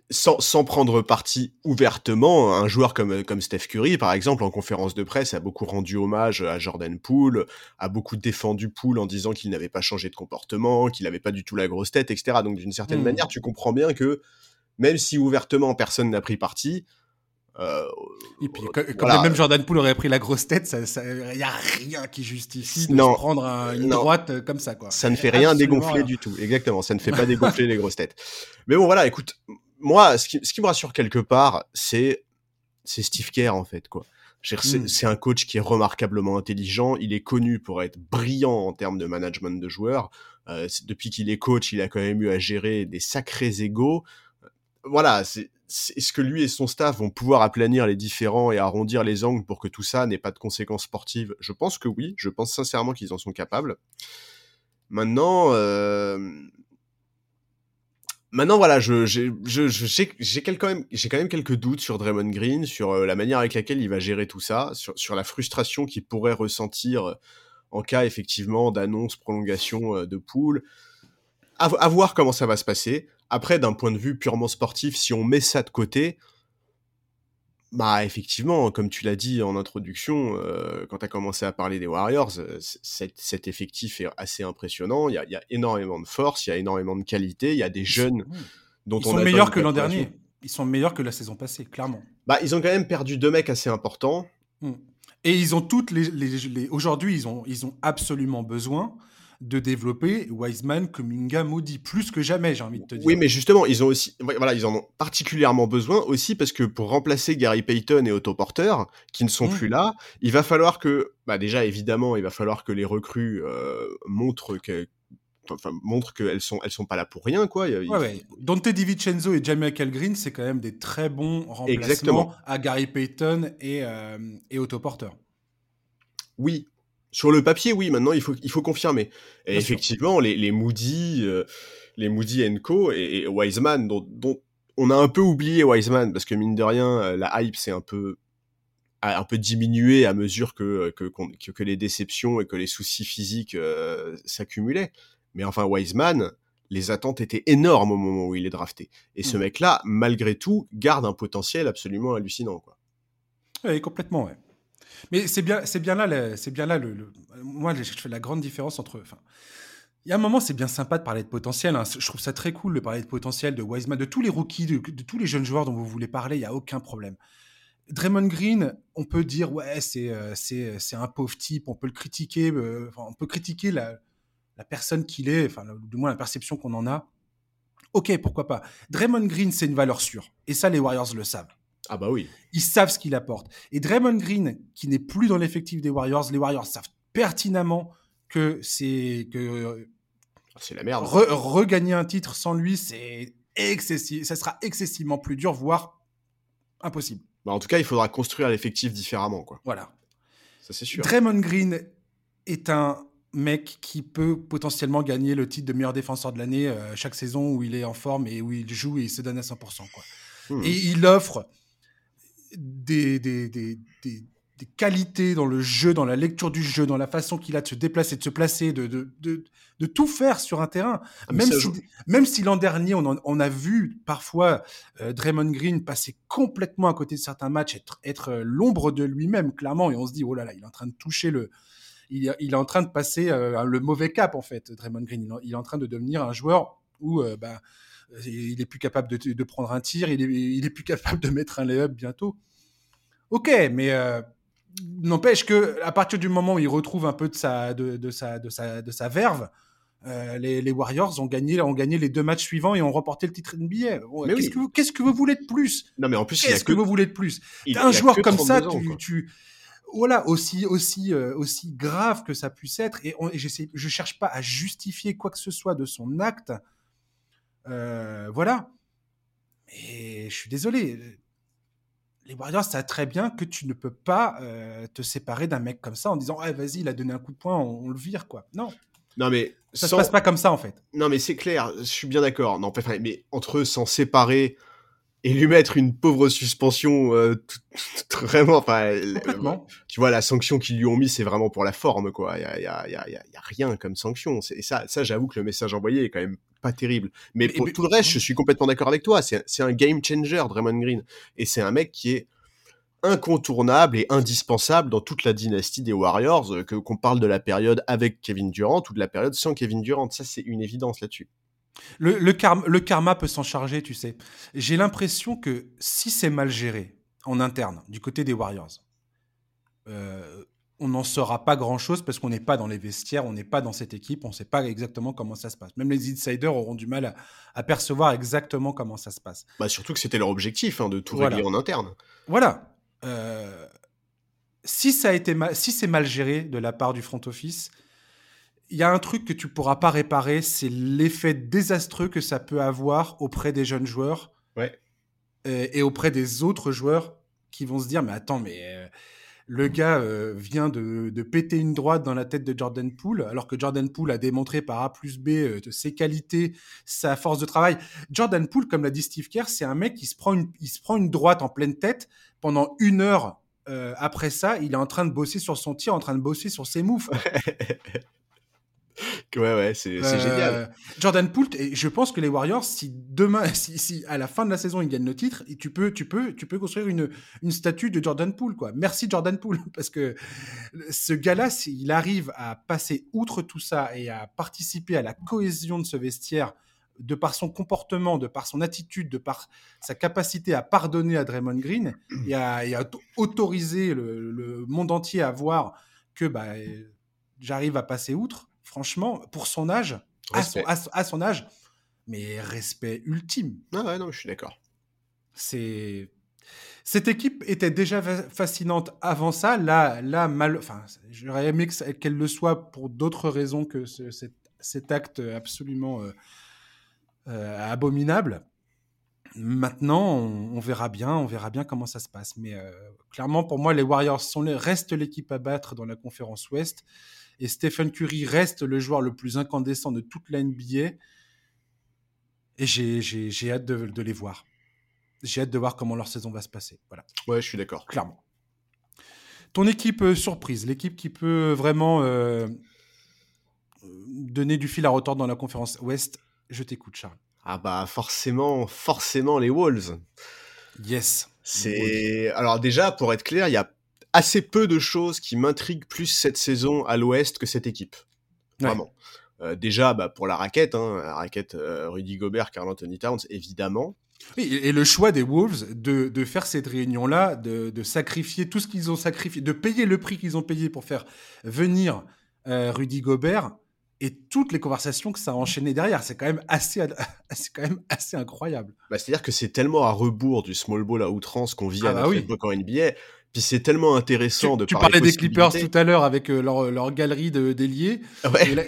sans, sans, prendre parti ouvertement, un joueur comme, comme Steph Curry, par exemple, en conférence de presse, a beaucoup rendu hommage à Jordan Poole, a beaucoup défendu Poole en disant qu'il n'avait pas changé de comportement, qu'il n'avait pas du tout la grosse tête, etc. Donc d'une certaine hmm. manière, tu comprends bien que même si ouvertement personne n'a pris parti, euh, et puis, quand, même Jordan Poole aurait pris la grosse tête, il ça, y a rien qui justifie de prendre une droite euh, comme ça, quoi. Ça ne fait rien dégonfler du tout. Exactement, ça ne fait pas dégonfler les grosses têtes. Mais bon, voilà, écoute, moi, ce qui, ce qui me rassure quelque part, c'est Steve Kerr en fait, quoi. Hmm. C'est un coach qui est remarquablement intelligent. Il est connu pour être brillant en termes de management de joueurs. Euh, depuis qu'il est coach, il a quand même eu à gérer des sacrés égaux. Voilà, c'est est-ce que lui et son staff vont pouvoir aplanir les différents et arrondir les angles pour que tout ça n'ait pas de conséquences sportives? Je pense que oui, je pense sincèrement qu'ils en sont capables. Maintenant, voilà, j'ai, quand même, quelques doutes sur Draymond Green, sur euh, la manière avec laquelle il va gérer tout ça, sur, sur la frustration qu'il pourrait ressentir euh, en cas effectivement d'annonce prolongation euh, de poule. à voir comment ça va se passer. Après, d'un point de vue purement sportif, si on met ça de côté, bah effectivement, comme tu l'as dit en introduction, euh, quand tu as commencé à parler des Warriors, euh, cet, effectif est assez impressionnant. Il y, a, énormément de force, il y a énormément de qualité, il y a des jeunes dont Ils sont meilleurs que l'an dernier. Ils sont meilleurs que la saison passée, clairement. Bah, ils ont quand même perdu deux mecs assez importants. Mmh. Et ils ont toutes les, les, aujourd'hui, ils ont, ils ont absolument besoin de développer Wiseman, Kuminga, Moody, plus que jamais, j'ai envie de te dire. Oui, mais justement, ils ont aussi, voilà, ils en ont particulièrement besoin aussi parce que pour remplacer Gary Payton et Otto Porter, qui ne sont mmh. plus là, il va falloir que, bah déjà évidemment, il va falloir que les recrues euh, montrent que enfin, montrent qu'elles sont elles sont pas là pour rien quoi. Ouais, ouais. Dante DiVincenzo et Michael Green, c'est quand même des très bons remplacements à Gary Payton et, euh, et Otto Porter. Oui, sur le papier, oui, maintenant il faut, il faut confirmer. Et effectivement, les, les, Moody, euh, les Moody Co et, Wiseman, dont, dont, on a un peu oublié Wiseman, parce que mine de rien, euh, la hype s'est un peu, un peu diminué à mesure que, que, que, les déceptions et que les soucis physiques euh, s'accumulaient. Mais enfin, Wiseman, les attentes étaient énormes au moment où il est drafté. Et ce mmh. mec-là, malgré tout, garde un potentiel absolument hallucinant. Quoi. Oui, complètement, ouais. Mais c'est bien, c'est bien là, c'est bien là le, Moi, je fais la grande différence entre. Enfin, il y a un moment, c'est bien sympa de parler de potentiel. Hein. Je trouve ça très cool de parler de potentiel de Wiseman, de tous les rookies, de, tous les jeunes joueurs dont vous voulez parler. Il y a aucun problème. Draymond Green, on peut dire ouais, c'est euh, c'est un pauvre type. On peut le critiquer. Euh, on peut critiquer la la personne qu'il est, enfin, du moins la perception qu'on en a. Ok, pourquoi pas. Draymond Green, c'est une valeur sûre. Et ça, les Warriors le savent. Ah bah oui. Ils savent ce qu'il apporte. Et Draymond Green, qui n'est plus dans l'effectif des Warriors, les Warriors savent pertinemment que c'est que ah, c'est la merde. regagner un titre sans lui, c'est excessif. Ça sera excessivement plus dur, voire impossible. Bah en tout cas, il faudra construire l'effectif différemment, quoi. Voilà. Ça c'est sûr. Draymond Green est un mec qui peut potentiellement gagner le titre de meilleur défenseur de l'année euh, chaque saison où il est en forme et où il joue et il se donne à 100%. Quoi. Hmm. Et il offre des, des, des, des, qualités dans le jeu, dans la lecture du jeu, dans la façon qu'il a de se déplacer, de se placer, de, de, de, de tout faire sur un terrain. Ah, même, si, même si l'an dernier, on, on, a vu parfois euh, Draymond Green passer complètement à côté de certains matchs, être, être euh, l'ombre de lui-même, clairement, et on se dit, oh là là, il est en train de toucher le... Il, il est en train de passer euh, le mauvais cap, en fait, Draymond Green. Il, est en train de devenir un joueur où... bah, il est plus capable de, prendre un tir, il est, il est, plus capable de mettre un lay-up bientôt. Ok, mais euh, n'empêche que à partir du moment où il retrouve un peu de sa, de, de sa, de sa, de sa verve, euh, les, les, Warriors ont gagné, ont gagné les deux matchs suivants et ont remporté le titre NBA. Qu'est-ce que, qu'est-ce que vous voulez de plus? Non, mais en plus, qu'est-ce que, vous voulez de plus? Un joueur comme ça, tu, tu, voilà, aussi, aussi, euh, aussi grave que ça puisse être, et, on, et je cherche pas à justifier quoi que ce soit de son acte. Euh, voilà. Mais je suis désolé. Les Warriors savent très bien que tu ne peux pas euh, te séparer d'un mec comme ça en disant, ah, vas-y, il a donné un coup de poing, on, le vire, quoi. Non. Non, mais. Ça se passe pas comme ça, en fait. Non, mais c'est clair, je suis bien d'accord. Non, mais entre eux, s'en séparer et lui mettre une pauvre suspension euh, vraiment enfin tu vois la sanction qu'ils lui ont mis c'est vraiment pour la forme quoi il y a, y, a, y, a, y a, rien comme sanction et ça ça j'avoue que le message envoyé est quand même pas terrible. Mais, pour tout le reste je suis complètement d'accord avec toi. C'est un game changer Draymond Green. Et c'est un mec qui est incontournable et indispensable dans toute la dynastie des Warriors euh, que qu'on parle de la période avec Kevin Durant ou de la période sans Kevin Durant. Ça c'est une évidence là-dessus. Le, karma, peut s'en charger, tu sais. J'ai l'impression que si c'est mal géré en interne, du côté des Warriors, euh, on n'en saura pas grand-chose parce qu'on n'est pas dans les vestiaires, on n'est pas dans cette équipe, on ne sait pas exactement comment ça se passe. Même les insiders auront du mal à, percevoir exactement comment ça se passe. Bah surtout que c'était leur objectif, hein, de tout régler en interne. Voilà. Euh, si ça a été si c'est mal géré de la part du front office, il y a un truc que tu pourras pas réparer, c'est l'effet désastreux que ça peut avoir auprès des jeunes joueurs ouais. et, auprès des autres joueurs qui vont se dire mais attends mais euh, le gars euh, vient de, péter une droite dans la tête de Jordan Poole alors que Jordan Poole a démontré par A plus B euh, ses qualités, sa force de travail. Jordan Poole, comme l'a dit Steve Kerr, c'est un mec qui se prend une, il se prend une droite en pleine tête pendant une heure. après ça, il est en train de bosser sur son tir, en train de bosser sur ses moves. ouais, ouais, c'est génial. Euh, Jordan Poole, et je pense que les Warriors, si demain, si, à la fin de la saison ils gagnent le titre, tu peux, tu peux, tu peux construire une, une statue de Jordan Poole, quoi. Merci Jordan Poole, parce que ce gars-là, s'il arrive à passer outre tout ça et à participer à la cohésion de ce vestiaire, de par son comportement, de par son attitude, de par sa capacité à pardonner à Draymond Green et à, autoriser le, le, monde entier à voir que bah, j'arrive à passer outre franchement, pour son âge, à son, âge, mais respect ultime. Ah ouais, non, je suis d'accord. C'est cette équipe était déjà fascinante avant ça. Là, là mal, enfin, j'aurais aimé qu'elle le soit pour d'autres raisons que cet, acte absolument euh, euh, abominable. Maintenant, on, verra bien, on verra bien comment ça se passe. Mais euh, clairement, pour moi, les Warriors sont restent l'équipe à battre dans la conférence Ouest. Et Stephen Curry reste le joueur le plus incandescent de toute la NBA. Et j'ai hâte de, les voir. J'ai hâte de voir comment leur saison va se passer. Voilà. Ouais, je suis d'accord. Clairement. Ton équipe euh, surprise, l'équipe qui peut vraiment euh, donner du fil à retordre dans la conférence Ouest, je t'écoute, Charles. Ah bah forcément, forcément les Wolves. Yes. C'est alors déjà pour être clair, il y a assez peu de choses qui m'intriguent plus cette saison à l'Ouest que cette équipe. Vraiment. Euh, déjà, bah, pour la raquette, hein, la raquette euh, Rudy Gobert, Carl Anthony Towns, évidemment. et le choix des Wolves de, de faire cette réunion-là, de, de, sacrifier tout ce qu'ils ont sacrifié, de payer le prix qu'ils ont payé pour faire venir euh, Rudy Gobert, et toutes les conversations que ça a enchaîné derrière. C'est quand même assez, c'est quand même assez incroyable. Bah, C'est-à-dire que c'est tellement à rebours du small ball à outrance qu'on vit à ah bah notre oui. époque en NBA. Puis c'est tellement intéressant tu, de Tu parlais des Clippers tout à l'heure avec euh, leur, leur, galerie d'ailiers.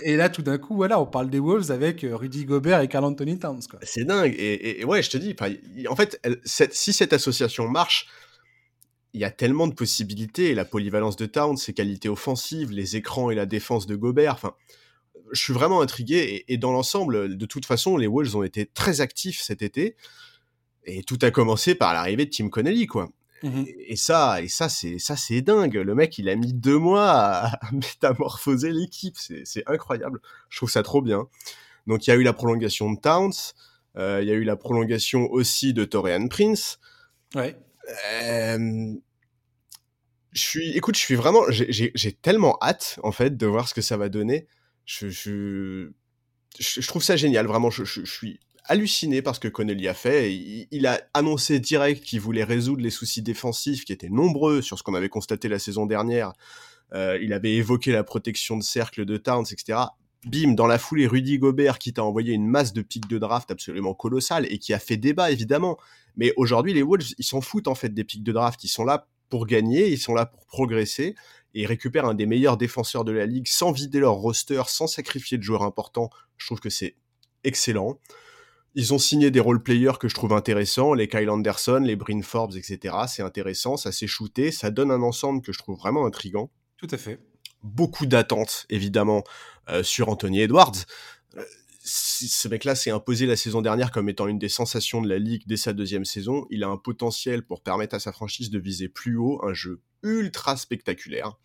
Et, là, tout d'un coup, voilà, on parle des Wolves avec euh, Rudy Gobert et Carl Anthony Towns. C'est dingue. Et, et, ouais, je te dis, en fait, cette, si cette association marche, il y a tellement de possibilités. La polyvalence de Towns, ses qualités offensives, les écrans et la défense de Gobert. Enfin, je suis vraiment intrigué. Et, dans l'ensemble, de toute façon, les Wolves ont été très actifs cet été. Et tout a commencé par l'arrivée de Tim Connelly, quoi. Mmh et, ça, et ça, c'est ça, c'est dingue. Le mec, il a mis deux mois à, métamorphoser l'équipe. C'est incroyable. Je trouve ça trop bien. Donc, il y a eu la prolongation de Towns. Euh, il y a eu la prolongation aussi de Torian Prince. Ouais. Euh, je suis, écoute, je suis vraiment, j'ai tellement hâte en fait de voir ce que ça va donner je, je, je, trouve ça génial, vraiment. Je, je, suis halluciné par ce que Connelly a fait. Il, a annoncé direct qu'il voulait résoudre les soucis défensifs qui étaient nombreux sur ce qu'on avait constaté la saison dernière. Euh, il avait évoqué la protection de cercle de Towns, etc. Bim, dans la foulée, Rudy Gobert qui t'a envoyé une masse de pics de draft absolument colossale et qui a fait débat évidemment. Mais aujourd'hui, les Wolves, ils s'en foutent en fait des pics de draft. Ils sont là pour gagner, ils sont là pour progresser et récupèrent un des meilleurs défenseurs de la ligue sans vider leur roster, sans sacrifier de joueurs importants. Je trouve que c'est excellent. Ils ont signé des role-players que je trouve intéressants, les Kyle Anderson, les Bryn Forbes, etc. C'est intéressant, ça s'est shooté, ça donne un ensemble que je trouve vraiment intrigant. Tout à fait. Beaucoup d'attentes, évidemment, euh, sur Anthony Edwards. Ce mec-là s'est imposé la saison dernière comme étant une des sensations de la ligue dès sa deuxième saison. Il a un potentiel pour permettre à sa franchise de viser plus haut, un jeu ultra spectaculaire.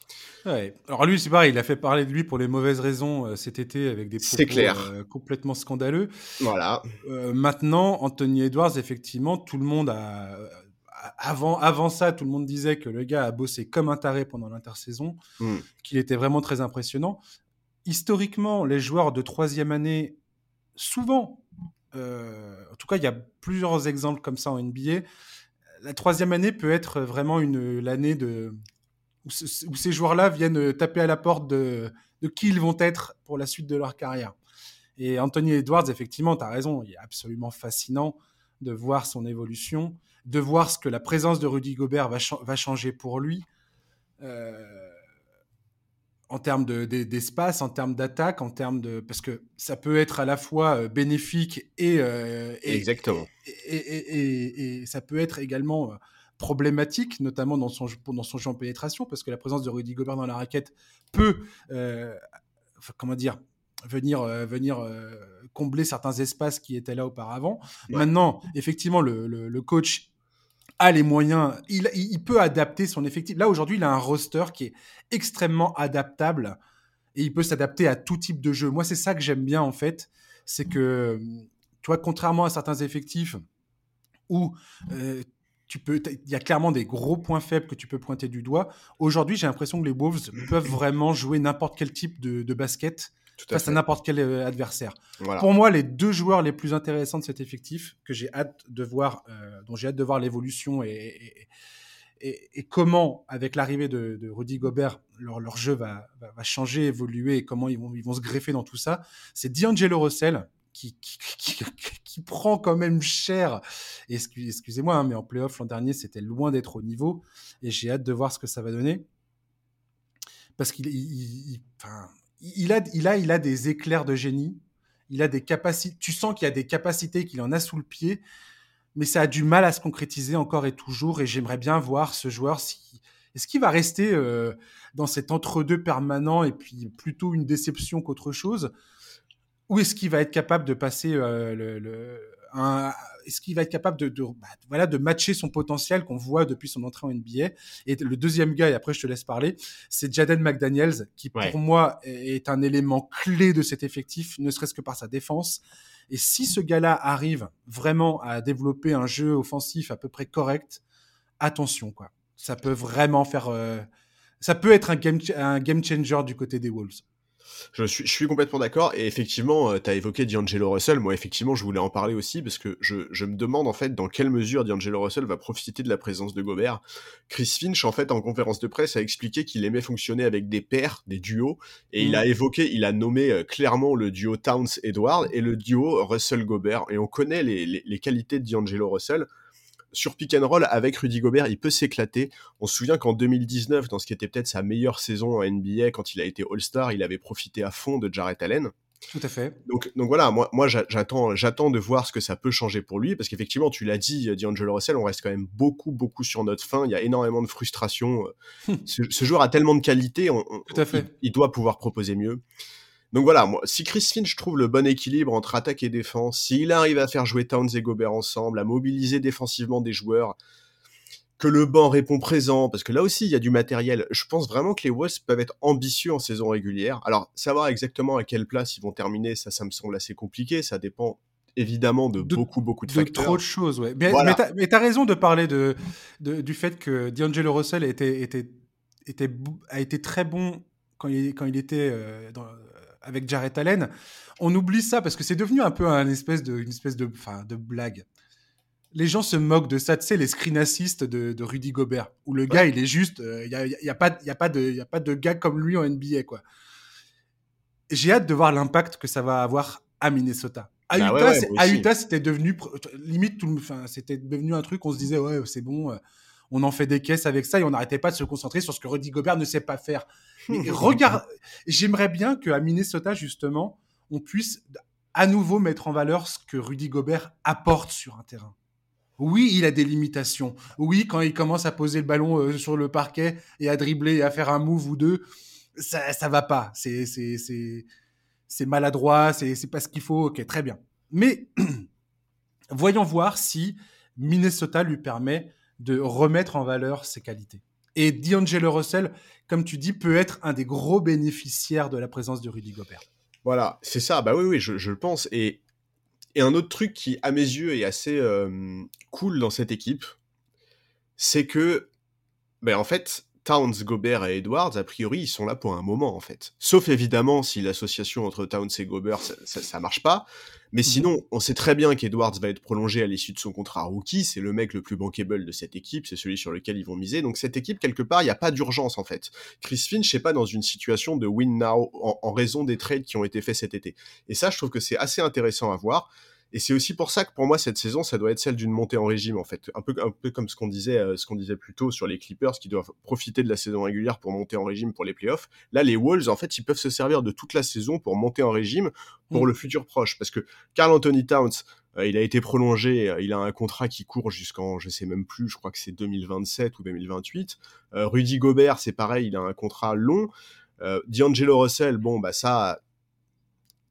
Ouais. Alors lui, c'est pareil, il a fait parler de lui pour les mauvaises raisons euh, cet été avec des propos clair. Euh, complètement scandaleux. Voilà. Euh, maintenant, Anthony Edwards, effectivement, tout le monde a... Avant, avant ça, tout le monde disait que le gars a bossé comme un taré pendant l'intersaison, Hmm. qu'il était vraiment très impressionnant. Historiquement, les joueurs de troisième année, souvent, euh, en tout cas, il y a plusieurs exemples comme ça en NBA, la troisième année peut être vraiment une l'année de où, ce- où ces joueurs-là viennent taper à la porte de, qui ils vont être pour la suite de leur carrière. Et Anthony Edwards, effectivement, tu as raison, il est absolument fascinant de voir son évolution, de voir ce que la présence de Rudy Gobert va changer pour lui. Euh, en termes de- de- d'espace, en termes d'attaque, en termes de parce que ça peut être à la fois euh, bénéfique et, euh, et- Exactement. et, et- et- et ça peut être également euh, problématique, notamment dans son, dans son jeu en pénétration, parce que la présence de Rudy Gobert dans la raquette peut, euh, comment dire, venir, euh, venir combler certains espaces qui étaient là auparavant. Ouais. Maintenant, effectivement, le, le- le coach a les moyens, il, peut adapter son effectif. Là, aujourd'hui, il a un roster qui est extrêmement adaptable et il peut s'adapter à tout type de jeu. Moi, c'est ça que j'aime bien, en fait. C'est que, tu vois, contrairement à certains effectifs où euh, tu peux, il y a clairement des gros points faibles que tu peux pointer du doigt. Aujourd'hui, j'ai l'impression que les Wolves peuvent vraiment jouer n'importe quel type de, basket face à n'importe quel euh, adversaire. Voilà. Pour moi, les deux joueurs les plus intéressants de cet effectif, que j'ai hâte de voir, euh, dont j'ai hâte de voir l'évolution et, et, et- et comment, avec l'arrivée de, de Rudy Gobert, leur, leur jeu va, va, va changer, évoluer et comment ils vont, ils vont se greffer dans tout ça, c'est D'Angelo Russell. Qui, qui, qui, qui prend quand même cher. Excusez-moi, hein, mais en playoff l'an dernier, c'était loin d'être au niveau. Et j'ai hâte de voir ce que ça va donner. Parce qu'il il, il- enfin, il a, il, a, il a des éclairs de génie. Il a des capacités. Tu sens qu'il a des capacités qu'il en a sous le pied, mais ça a du mal à se concrétiser encore et toujours. Et j'aimerais bien voir ce joueur si. Est-ce qu'il va rester euh, dans cet entre-deux permanent et puis plutôt une déception qu'autre chose? Ou est-ce qu'il va être capable de passer euh, le- un- Est-ce qu'il va être capable de, de, bah, voilà, de matcher son potentiel qu'on voit depuis son entrée en NBA Et le deuxième gars, et après je te laisse parler, c'est Jaden McDaniels, qui pour moi est un élément clé de cet effectif, ne serait-ce que par sa défense. Et si ce gars-là arrive vraiment à développer un jeu offensif à peu près correct, attention, quoi. Ça peut vraiment faire. euh, ça peut être un game, un game changer du côté des Wolves. Je suis, je suis complètement d'accord. Et effectivement, tu as évoqué D'Angelo Russell. Moi, effectivement, je voulais en parler aussi parce que je, je me demande en fait dans quelle mesure D'Angelo Russell va profiter de la présence de Gobert. Chris Finch, en fait, en conférence de presse, a expliqué qu'il aimait fonctionner avec des pairs, des duos. Et il Mm. a évoqué, il a nommé euh, clairement le duo Towns-Edward et le duo Russell-Gobert. Et on connaît les, les, les qualités de D'Angelo Russell sur pick and roll avec Rudy Gobert, il peut s'éclater. On se souvient qu'en 2019, dans ce qui était peut-être sa meilleure saison en NBA, quand il a été All-Star, il avait profité à fond de Jarrett Allen. Tout à fait. Donc, donc voilà, moi, moi j'a- j'attends, j'attends de voir ce que ça peut changer pour lui, parce qu'effectivement, tu l'as dit, D'Angelo Russell, on reste quand même beaucoup, beaucoup sur notre fin. Il y a énormément de frustration. ce, ce joueur a tellement de qualité, on, on- Tout à fait. Il, il doit pouvoir proposer mieux. Donc voilà, moi, si Chris Finch trouve le bon équilibre entre attaque et défense, s'il arrive à faire jouer Towns et Gobert ensemble, à mobiliser défensivement des joueurs, que le banc répond présent, parce que là aussi il y a du matériel. Je pense vraiment que les Wolves peuvent être ambitieux en saison régulière. Alors savoir exactement à quelle place ils vont terminer, ça, ça me semble assez compliqué. Ça dépend évidemment de, De- beaucoup, beaucoup de, De facteurs. trop de choses, ouais. Mais, Voilà. mais t'as- mais t'as raison de parler de, de- du fait que D'Angelo Russell était, était, était, bou- a été très bon quand il, quand il était euh, dans- avec Jarrett Allen. On oublie ça parce que c'est devenu un peu un espèce de, une espèce de, enfin, de blague. Les gens se moquent de ça, tu sais, les screen assists de, de Rudy Gobert, où le gars, il est juste, il n'y a, y a, pas- y a, pas de- y a pas de gars comme lui en NBA, quoi. J'ai hâte de voir l'impact que ça va avoir à Minnesota. À Bah Utah, ouais, c'était devenu limite tout, le- enfin, c'était devenu un truc. On se disait ouais, c'est bon, euh, on en fait des caisses avec ça et on n'arrêtait pas de se concentrer sur ce que Rudy Gobert ne sait pas faire. Mais regarde, j'aimerais bien qu'à Minnesota, justement, on puisse à nouveau mettre en valeur ce que Rudy Gobert apporte sur un terrain. Oui, il a des limitations. Oui, quand il commence à poser le ballon euh, sur le parquet et à dribbler et à faire un move ou deux, ça, ça va pas. C'est, c'est, c'est, c'est maladroit, c'est, c'est pas ce qu'il faut. Ok, très bien. Mais voyons voir si Minnesota lui permet de remettre en valeur ses qualités. Et D'Angelo Russell, comme tu dis, peut être un des gros bénéficiaires de la présence de Rudy Gobert. Voilà, c'est ça. Bah oui, oui, je, le pense. Et et un autre truc qui, à mes yeux, est assez euh, cool dans cette équipe, c'est que, ben, en fait, Towns, Gobert et Edwards, a priori, ils sont là pour un moment, en fait. Sauf évidemment si l'association entre Towns et Gobert, ça, ça, marche pas. Mais mhm. sinon, on sait très bien qu'Edwards va être prolongé à l'issue de son contrat rookie. C'est le mec le plus bankable de cette équipe. C'est celui sur lequel ils vont miser. Donc, cette équipe, quelque part, il n'y a pas d'urgence, en fait. Chris Finch n'est pas dans une situation de win now en, en raison des trades qui ont été faits cet été. Et ça, je trouve que c'est assez intéressant à voir. Et c'est aussi pour ça que pour moi cette saison, ça doit être celle d'une montée en régime en fait, un peu un peu comme ce qu'on disait euh, ce qu'on disait plus tôt sur les Clippers qui doivent profiter de la saison régulière pour monter en régime pour les playoffs. Là, les Wolves en fait, ils peuvent se servir de toute la saison pour monter en régime pour mm. le futur proche parce que Carl Anthony Towns euh, il a été prolongé, euh, il a un contrat qui court jusqu'en, je sais même plus, je crois que c'est 2027 ou 2028. Rudy Gobert, c'est pareil, il a un contrat long. D'Angelo Russell, bon, bah ça,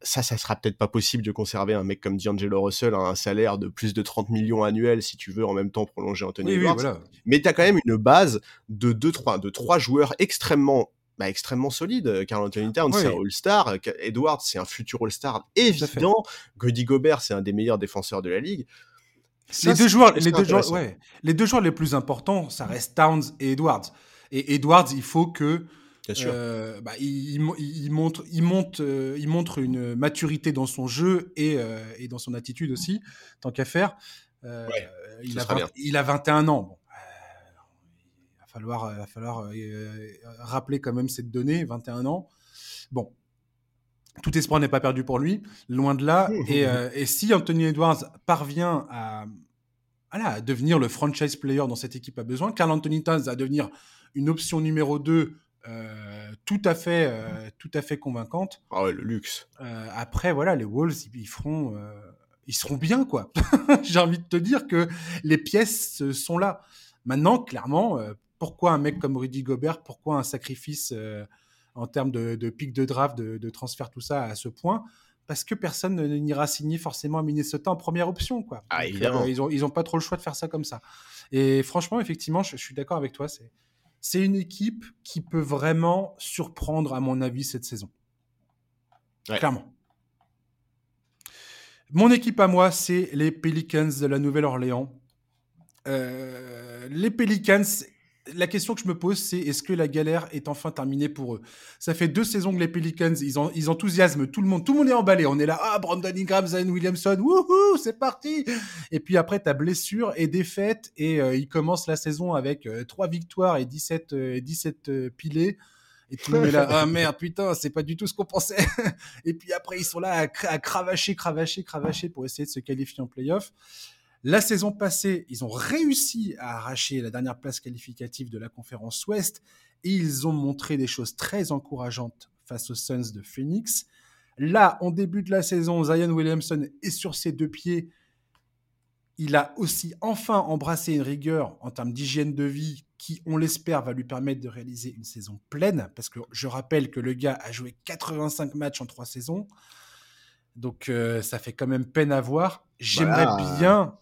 ça, ça sera peut-être pas possible de conserver un mec comme D'Angelo Russell à un salaire de plus de 30 millions annuels si tu veux en même temps prolonger Anthony Edwards. Mais tu as quand même une base de deux, trois, de trois joueurs extrêmement bah, extrêmement solides. Carl Anthony Towns, c'est un All-Star. Edwards, c'est un futur All-Star évident. Rudy Gobert, c'est un des meilleurs défenseurs de la ligue. les, deux joueurs, les, deux joueurs, ouais. les deux joueurs les plus importants, ça reste Towns et Edwards. Et Edwards, il faut que euh, bah, il, montre, il, monte, euh, il montre une maturité dans son jeu et, euh, et dans son attitude aussi, tant qu'à faire. il, a il, a 21 ans. Bon, il va falloir, va falloir rappeler quand même cette donnée, 21 ans. Bon, tout espoir n'est pas perdu pour lui, loin de là. et, et, si Anthony Edwards parvient à, à devenir le franchise player dont cette équipe a besoin, Carl Anthony Towns à devenir une option numéro 2 euh, tout à fait, euh, tout à fait convaincante. Ah ouais, le luxe. Euh, après, voilà, les Wolves, ils, feront, ils seront bien, quoi. J'ai envie de te dire que les pièces sont là. Maintenant, clairement, pourquoi un mec comme Rudy Gobert Pourquoi un sacrifice en termes de, de pic de draft, de, transfert, tout ça à ce point? Parce que personne n'ira signer forcément à Minnesota en première option. Quoi. Ah, évidemment. ils n'ont ils ont pas trop le choix de faire ça comme ça. Et franchement, effectivement, je, je suis d'accord avec toi. C'est c'est une équipe qui peut vraiment surprendre, à mon avis, cette saison. Clairement. Mon équipe à moi, c'est les Pelicans de la Nouvelle-Orléans. Euh, les Pelicans, la question que je me pose, c'est est-ce que la galère est enfin terminée pour eux? Ça fait deux saisons que les Pelicans, ils, ils enthousiasment tout le monde. Tout le monde est emballé. On est là, ah, Brandon Ingram, Zion Williamson, wouhou, c'est parti Et puis après, ta blessure et défaite, et euh, ils commencent la saison avec euh, trois victoires et 17, 17 euh, pilés. Et tout le monde est là, ah merde, putain, c'est pas du tout ce qu'on pensait. et puis après, ils sont là à, à cravacher, cravacher, cravacher pour essayer de se qualifier en playoff. La saison passée, ils ont réussi à arracher la dernière place qualificative de la conférence Ouest et ils ont montré des choses très encourageantes face aux Suns de Phoenix. Là, en début de la saison, Zion Williamson est sur ses deux pieds. Il a aussi enfin embrassé une rigueur en termes d'hygiène de vie qui, on l'espère, va lui permettre de réaliser une saison pleine. Parce que je rappelle que le gars a joué 85 matchs en trois saisons. Donc euh, ça fait quand même peine à voir. J'aimerais bien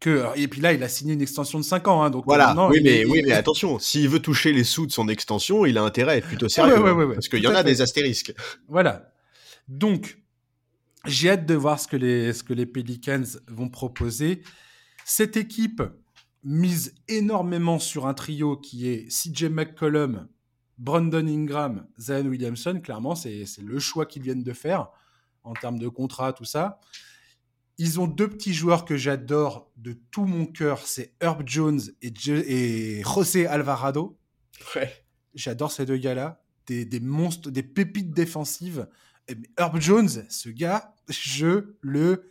que et puis là il a signé une extension de 5 ans hein, donc voilà. oui mais oui mais attention s'il veut toucher les sous de son extension il a intérêt à être plutôt sérieux hein, parce qu'il y en a des astérisques. Voilà. Donc j'ai hâte de voir ce que les ce que les Pelicans vont proposer. Cette équipe mise énormément sur un trio qui est CJ McCollum Brandon Ingram Zion Williamson clairement c'est le choix qu'ils viennent de faire en termes de contrat, tout ça. Ils ont deux petits joueurs que j'adore de tout mon cœur, c'est Herb Jones et, et José Alvarado. J'adore ces deux gars-là, des, monstres, des pépites défensives. Herb Jones, ce gars, je le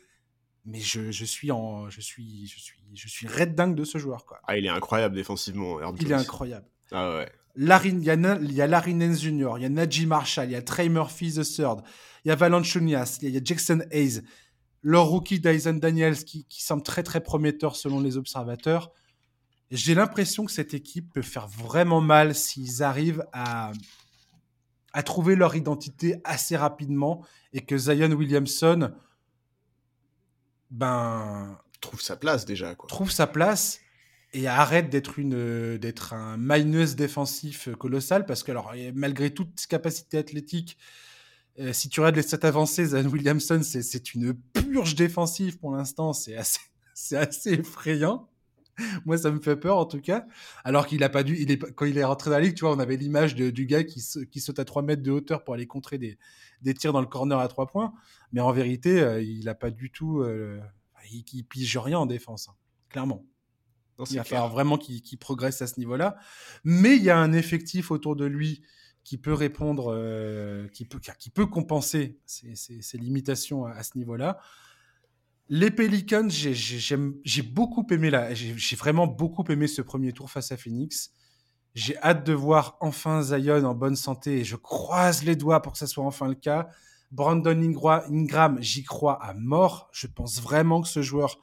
mais je, je, suis en, je suis, je suis, je suis red dingue de ce joueur quoi. Ah, il est incroyable défensivement. Herb il est incroyable. Ah ouais. Larry, il y a, il y a Larry Nance Jr., il y a Najee Marshall, il y a Trey Murphy the third, il y a Valanciunas, il y a Jackson Hayes, leur rookie Dyson Daniels qui, qui semble très très prometteur selon les observateurs. J'ai l'impression que cette équipe peut faire vraiment mal s'ils arrivent à, à trouver leur identité assez rapidement et que Zion Williamson ben trouve sa place déjà quoi. Trouve sa place et arrête d'être une d'être un minus défensif colossal parce que alors malgré toute ses capacités athlétiques euh, si tu regardes les stats avancées Zion Williamson c'est une purge défensive pour l'instant. C'est assez c'est assez effrayant. Moi ça me fait peur en tout cas. Alors qu'il a pas dû il est quand il est rentré dans la ligue tu vois on avait l'image du gars qui, qui saute à 3 mètres de hauteur pour aller contrer des, des tirs dans le corner à 3 points. Mais en vérité euh, il a pas du tout euh, il, il, pige rien en défense hein, clairement. Non, il va falloir vraiment qu'il qu progresse à ce niveau-là. Mais il y a un effectif autour de lui qui peut répondre, euh, qui, peut, qui peut compenser ces, limitations à, ce niveau-là. Les Pelicans, j'ai beaucoup aimé là, j'ai vraiment beaucoup aimé ce premier tour face à Phoenix. J'ai hâte de voir enfin Zion en bonne santé et je croise les doigts pour que ça soit enfin le cas. Brandon Ingram, j'y crois à mort. Je pense vraiment que ce joueur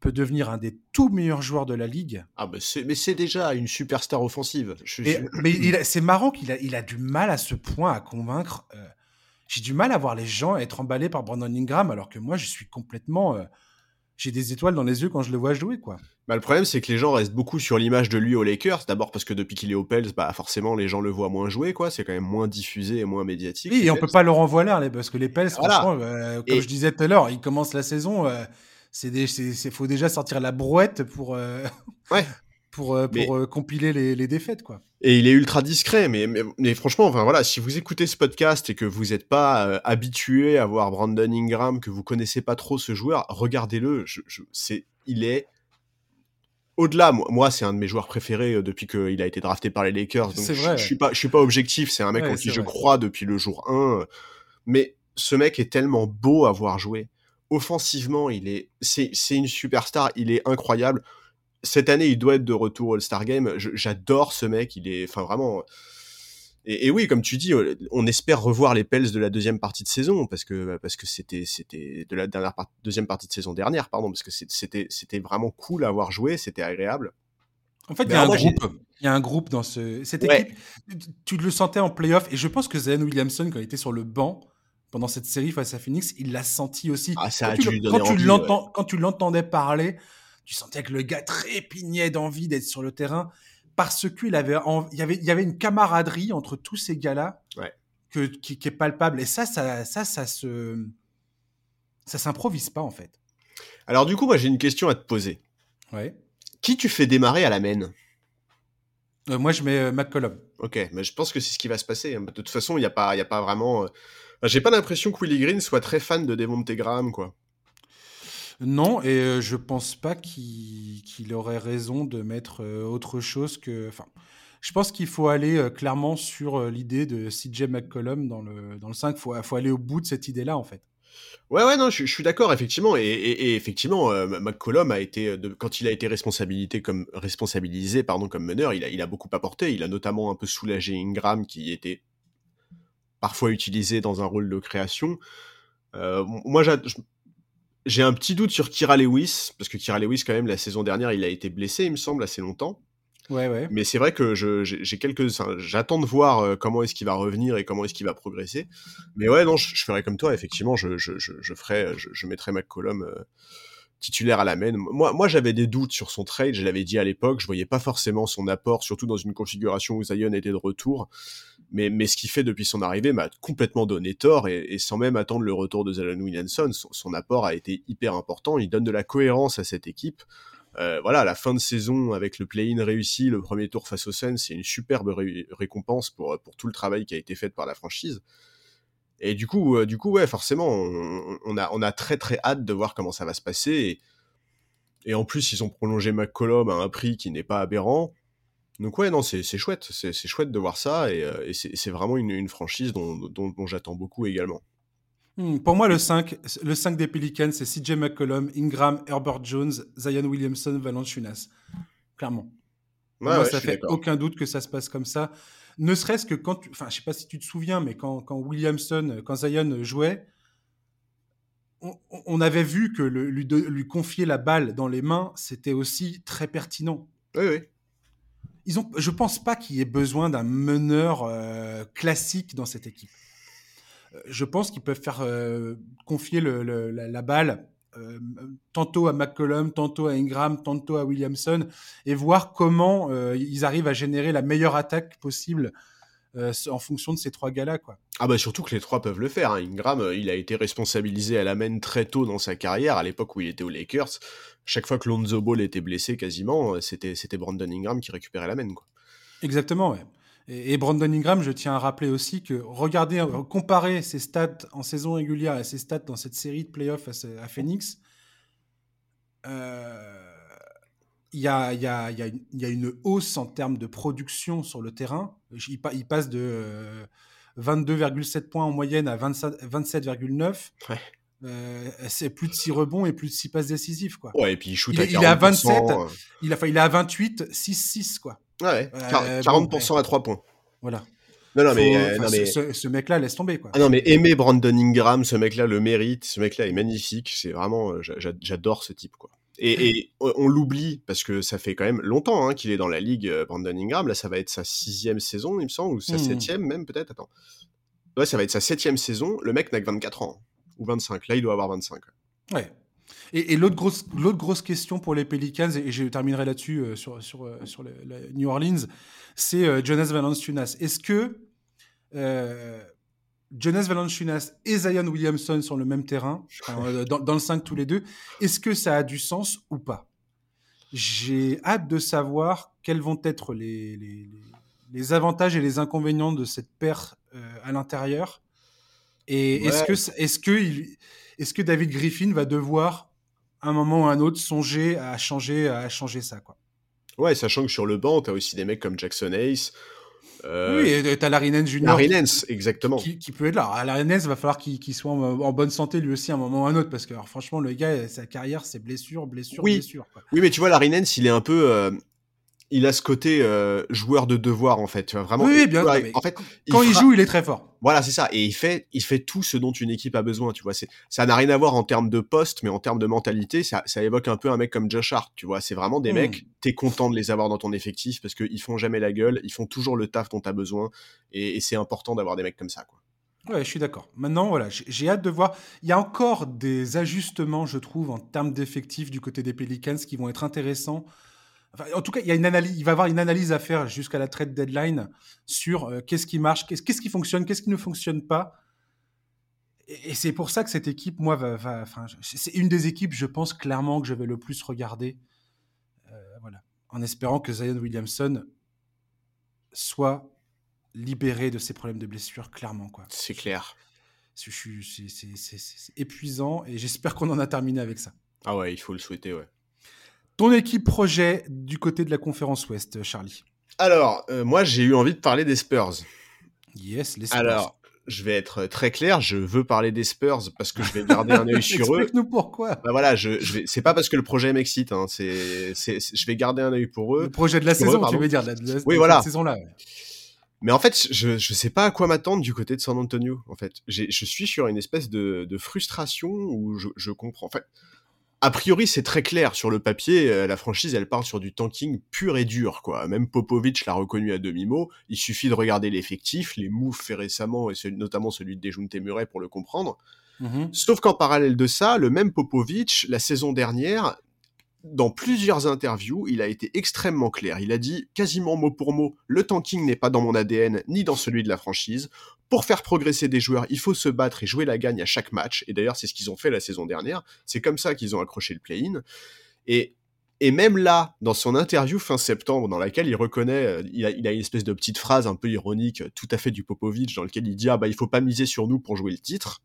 peut devenir un des tout meilleurs joueurs de la ligue. Ah bah mais c'est déjà une superstar offensive. Je, et, je... Mais c'est marrant qu'il a, il a du mal à ce point à convaincre. Euh, j'ai du mal à voir les gens être emballés par Brandon Ingram alors que moi je suis complètement euh, j'ai des étoiles dans les yeux quand je le vois jouer quoi. Bah, le problème c'est que les gens restent beaucoup sur l'image de lui aux Lakers d'abord parce que depuis qu'il est aux Pels bah forcément les gens le voient moins jouer quoi c'est quand même moins diffusé et moins médiatique. Oui et on peut pas le renvoyer là parce que les Pels voilà. franchement euh, comme et... je disais tout à l'heure ils commencent la saison euh, c'est faut déjà sortir la brouette pour euh, ouais pour, euh, pour mais... compiler les, les, défaites quoi. Et il est ultra discret, mais, mais, mais, franchement, enfin voilà, si vous écoutez ce podcast et que vous n'êtes pas euh, habitué à voir Brandon Ingram, que vous connaissez pas trop ce joueur, regardez-le. Je, je, c'est, il est au-delà. Moi, moi c'est un de mes joueurs préférés euh, depuis qu'il a été drafté par les Lakers. Donc c'est vrai. Je, je suis pas, je suis pas objectif. C'est un mec Ouais, en qui je crois depuis le jour 1 Mais ce mec est tellement beau à voir jouer. Offensivement, il est, c'est, c'est une superstar. Il est incroyable cette année, il doit être de retour au All-Star Game. Je- J'adore ce mec. Il est, enfin, vraiment. Et, et oui, comme tu dis, euh, on espère revoir les Pels de la deuxième partie de saison parce que parce que c'était c'était de la dernière part- deuxième partie de saison dernière, pardon, parce que c'était c'était vraiment cool à voir jouer, c'était agréable. En fait, il y a un groupe. Il y a un groupe dans ce, cette Ouais. équipe. Tu le sentais en playoff. Et je pense que Zion Williamson, quand il était sur le banc pendant cette série face à Phoenix, il l'a senti aussi. Ah, ça a quand, tu, dû quand tu l'entends, quand tu l'entendais parler, tu sentais que le gars trépignait d'envie d'être sur le terrain parce qu'il avait, en- il y avait, il y avait une camaraderie entre tous ces gars-là Ouais. que, qui, qui est palpable. Et ça, ça, ça, ça se, ça s'improvise pas en fait. Alors du coup, moi j'ai une question à te poser. Ouais. Qui tu fais démarrer à la main? Euh, moi, je mets euh, McCollum. Ok, mais je pense que c'est ce qui va se passer. hein. De toute façon, il n'y a pas, il a pas vraiment. euh, enfin, J'ai pas l'impression que Willie Green soit très fan de Devontae Graham, quoi. Non, et euh, je pense pas qu'il aurait raison de mettre euh, autre chose que. Enfin, je pense qu'il faut aller euh, clairement sur l'idée de CJ McCollum dans le, dans le 5. Il faut, faut aller au bout de cette idée-là, en fait. Ouais, ouais, non, je, je suis d'accord, effectivement. Et, et- et effectivement, euh, McCollum a été, de- quand il a été responsabilisé comme, responsabilisé, pardon, comme meneur, il a, il a beaucoup apporté. Il a notamment un peu soulagé Ingram, qui était parfois utilisé dans un rôle de création. Euh, moi, j'ai un petit doute sur Kira Lewis, parce que Kira Lewis, quand même, la saison dernière, il a été blessé, il me semble, assez longtemps. Ouais, ouais. Mais c'est vrai que j'ai quelques, j'attends de voir euh, comment est-ce qu'il va revenir et comment est-ce qu'il va progresser. Mais ouais, non, je, je ferai comme toi. Effectivement, je, je, je, je ferai, je, je mettrai McCollum euh, titulaire à la main. Moi, moi, j'avais des doutes sur son trade. Je l'avais dit à l'époque. Je voyais pas forcément son apport, surtout dans une configuration où Zion était de retour. Mais, mais ce qu'il fait depuis son arrivée m'a complètement donné tort et, et sans même attendre le retour de Zion Williamson, son, son apport a été hyper important. Il donne de la cohérence à cette équipe. Euh, voilà, la fin de saison avec le play-in réussi, le premier tour face aux Suns, c'est une superbe ré- récompense pour, pour tout le travail qui a été fait par la franchise. Et du coup, euh, du coup, ouais, forcément, on, on a, on a très très hâte de voir comment ça va se passer. Et, et en plus, ils ont prolongé McCollum à un prix qui n'est pas aberrant. Donc ouais, non, c'est chouette, c'est chouette de voir ça, et, euh, et c'est vraiment une, une franchise dont, dont, dont j'attends beaucoup également. Hmm, pour moi, le 5, le 5 des Pelicans, c'est CJ McCollum, Ingram, Herbert Jones, Zion Williamson, Valanciunas. Clairement. moi, ça fait aucun doute que ça se passe comme ça. Ne serait-ce que quand, enfin, je sais pas si tu te souviens, mais quand, quand Williamson, quand Zion jouait, on, avait vu que lui, lui, confier la balle dans les mains, c'était aussi très pertinent. Oui, oui. Ils ont, je pense pas qu'il y ait besoin d'un meneur euh, classique dans cette équipe. Euh, je pense qu'ils peuvent faire euh, confier la, balle tantôt à McCollum, tantôt à Ingram, tantôt à Williamson, et voir comment ils arrivent à générer la meilleure attaque possible euh, en fonction de ces trois gars-là, quoi. Ah bah surtout que les trois peuvent le faire. Hein. Ingram, euh, il a été responsabilisé à la main très tôt dans sa carrière, à l'époque où il était aux Lakers. Chaque fois que Lonzo Ball était blessé, quasiment, euh, c'était c'était Brandon Ingram qui récupérait la main, quoi. Exactement, ouais. Et, Brandon Ingram, je tiens à rappeler aussi que regardez, comparer ses stats en saison régulière et ses stats dans cette série de playoffs à, à Phoenix. Euh, il y a, y, a, y, a une, y a, une hausse en termes de production sur le terrain. Il, il passe de 22,7 euh, points en moyenne à 27,9. Ouais. Euh, c'est plus de 6 rebonds et plus de 6 passes décisives. Quoi. Ouais, et puis il shoot il, à Il est à 27, euh. il, a, il est à 28, 6-6. Quoi. Ouais, 40% à 3 points. Voilà. Non, non, mais, non, mais... Ce, ce mec-là, laisse tomber. Quoi. Ah non, mais aimer Brandon Ingram, ce mec-là le mérite. Ce mec-là est magnifique. C'est vraiment, j'adore ce type. Quoi. Et, on l'oublie parce que ça fait quand même longtemps hein, qu'il est dans la ligue, euh, Brandon Ingram. Là, ça va être sa sixième saison, il me semble, ou sa mmh. septième même peut-être. Attends. Ouais, ça va être sa septième saison. Le mec n'a que 24 ans ou 25. Là, il doit avoir 25. Ouais. Et, l'autre grosse, l'autre grosse question pour les Pelicans, et je terminerai là-dessus euh, sur, sur, euh, sur New Orleans, c'est Jonas Valanciunas. Est-ce que Jonas Valanciunas et Zion Williamson sur le même terrain, euh, dans, le 5 tous les deux, est-ce que ça a du sens ou pas? J'ai hâte de savoir quels vont être les, les, avantages et les inconvénients de cette paire euh, à l'intérieur. Et est-ce que, est que, est que David Griffin va devoir, à un moment ou à un autre, songer à changer, à changer ça quoi? Ouais, sachant que sur le banc, tu as aussi des mecs comme Jackson Ace euh, oui, et t'as Larry Nance Junior. Larry Nance, exactement. Qui, peut être là. Larry Nance, va falloir qu'il soit en, bonne santé lui aussi à un moment ou à un autre, parce que franchement, le gars, sa carrière, c'est blessure, blessure, oui. blessure. Oui, mais tu vois, Larry Nance, il est un peu. Euh, il a ce côté euh, joueur de devoir en fait, tu vois vraiment. Oui, bien. en fait, quand il, joue, il est très fort. Voilà, c'est ça. Et il fait, il fait tout ce dont une équipe a besoin, tu vois. C'est, ça n'a rien à voir en termes de poste, mais en termes de mentalité, ça, ça évoque un peu un mec comme Josh Hart, tu vois. C'est vraiment des hmm. mecs, t'es content de les avoir dans ton effectif parce qu'ils font jamais la gueule, ils font toujours le taf dont t'as besoin, et, et c'est important d'avoir des mecs comme ça, quoi. Ouais, je suis d'accord. Maintenant, voilà, j'ai hâte de voir. Il y a encore des ajustements, je trouve, en termes d'effectifs du côté des Pelicans qui vont être intéressants en tout cas, il, y a une analyse, il va y avoir une analyse à faire jusqu'à la trade deadline sur euh, qu'est-ce qui marche, qu'est-ce, qui fonctionne, qu'est-ce qui ne fonctionne pas. Et, c'est pour ça que cette équipe, moi, va, c'est une des équipes, je pense clairement que je vais le plus regarder. Euh, voilà, en espérant que Zion Williamson soit libéré de ses problèmes de blessure, clairement. Quoi. C'est clair. C'est, épuisant et j'espère qu'on en a terminé avec ça. Ah ouais, il faut le souhaiter, ouais. Ton équipe projet du côté de la conférence Ouest, Charlie Alors, euh, moi, j'ai eu envie de parler des Spurs. Yes, les Spurs. Alors, je vais être très clair, je veux parler des Spurs parce que je vais garder un œil sur eux. Explique-nous pourquoi. Bah voilà, je, je vais, c'est pas parce que le projet m'excite, hein, c'est, c'est, je vais garder un œil pour eux. Le projet de la saison, tu veux dire, de la, oui, voilà. saison-là. Mais en fait, je, je sais pas à quoi m'attendre du côté de San Antonio. En fait, je suis sur une espèce de, de frustration où je, je comprends. En fait, a priori, c'est très clair sur le papier. Euh, la franchise, elle part sur du tanking pur et dur, quoi. Même Popovic l'a reconnu à demi-mot. Il suffit de regarder l'effectif, les moves faits récemment, et notamment celui de Dejounte Murray pour le comprendre. Mm-hmm. Sauf qu'en parallèle de ça, le même Popovic, la saison dernière, dans plusieurs interviews, il a été extrêmement clair. Il a dit quasiment mot pour mot, le tanking n'est pas dans mon ADN ni dans celui de la franchise. Pour faire progresser des joueurs, il faut se battre et jouer la gagne à chaque match. Et d'ailleurs, c'est ce qu'ils ont fait la saison dernière. C'est comme ça qu'ils ont accroché le play-in. Et, même là, dans son interview fin septembre, dans laquelle il reconnaît, euh, il a, a une espèce de petite phrase un peu ironique, tout à fait du Popovic, dans lequel il dit ah bah il faut pas miser sur nous pour jouer le titre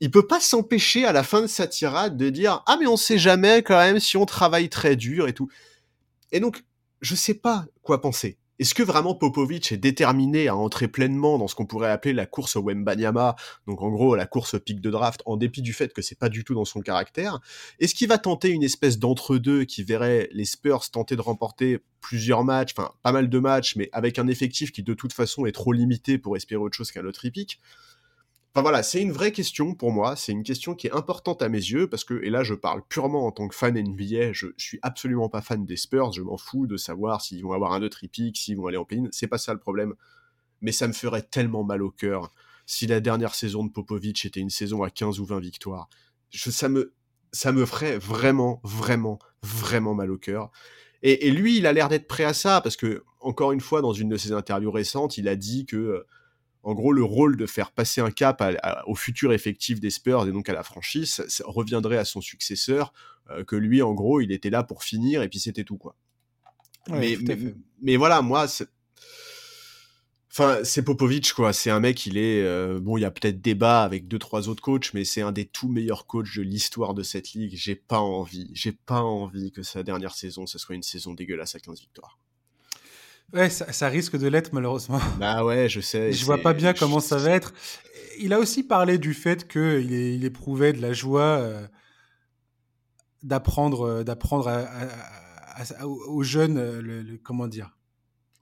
il peut pas s'empêcher à la fin de sa tirade de dire ah mais on sait jamais quand même si on travaille très dur et tout. Et donc je sais pas quoi penser. Est-ce que vraiment Popovic est déterminé à entrer pleinement dans ce qu'on pourrait appeler la course Wembanyama, donc en gros la course pic de draft, en dépit du fait que c'est pas du tout dans son caractère? Est-ce qu'il va tenter une espèce d'entre-deux qui verrait les Spurs tenter de remporter plusieurs matchs, enfin pas mal de matchs, mais avec un effectif qui de toute façon est trop limité pour espérer autre chose qu'un lot épique Enfin voilà, c'est une vraie question pour moi, c'est une question qui est importante à mes yeux, parce que, et là je parle purement en tant que fan NBA, je, suis absolument pas fan des Spurs, je m'en fous de savoir s'ils vont avoir un autre tripique, s'ils vont aller en play c'est pas ça le problème. Mais ça me ferait tellement mal au cœur si la dernière saison de Popovic était une saison à 15 ou 20 victoires. ça, me, ça me ferait vraiment, vraiment, vraiment mal au cœur. Et, et lui, il a l'air d'être prêt à ça, parce que, encore une fois, dans une de ses interviews récentes, il a dit que en gros, le rôle de faire passer un cap au futur effectif des Spurs et donc à la franchise ça, reviendrait à son successeur, euh, que lui, en gros, il était là pour finir et puis c'était tout, quoi. mais, mais, voilà, moi, Enfin, c'est Popovic, quoi. C'est un mec, il est. Euh, bon, il y a peut-être débat avec deux, trois autres coachs, mais c'est un des tout meilleurs coachs de l'histoire de cette ligue. J'ai pas envie, j'ai pas envie que sa dernière saison, ce soit une saison dégueulasse à 15 victoires. Ouais, ça, risque de l'être malheureusement. Bah ouais, je sais. Je vois pas bien comment ça va être. Il a aussi parlé du fait qu'il il éprouvait de la joie euh, d'apprendre, euh, d'apprendre aux jeunes euh, le, comment dire,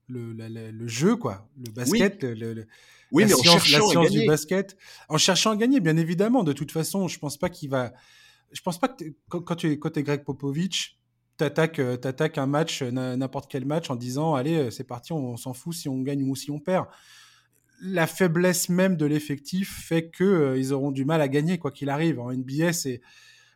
le, le, jeu quoi, le basket, oui. le, oui, la, mais science, en cherchant la science du basket, en cherchant à gagner, bien évidemment. De toute façon, je pense pas qu'il va. Je pense pas que quand, tu es, quand es Greg Popovich, t'attaques euh, attaques un match, n'importe quel match, en disant allez, euh, c'est parti, on, s'en fout si on gagne ou si on perd. La faiblesse même de l'effectif fait que euh, ils auront du mal à gagner quoi qu'il arrive. En NBA, c'est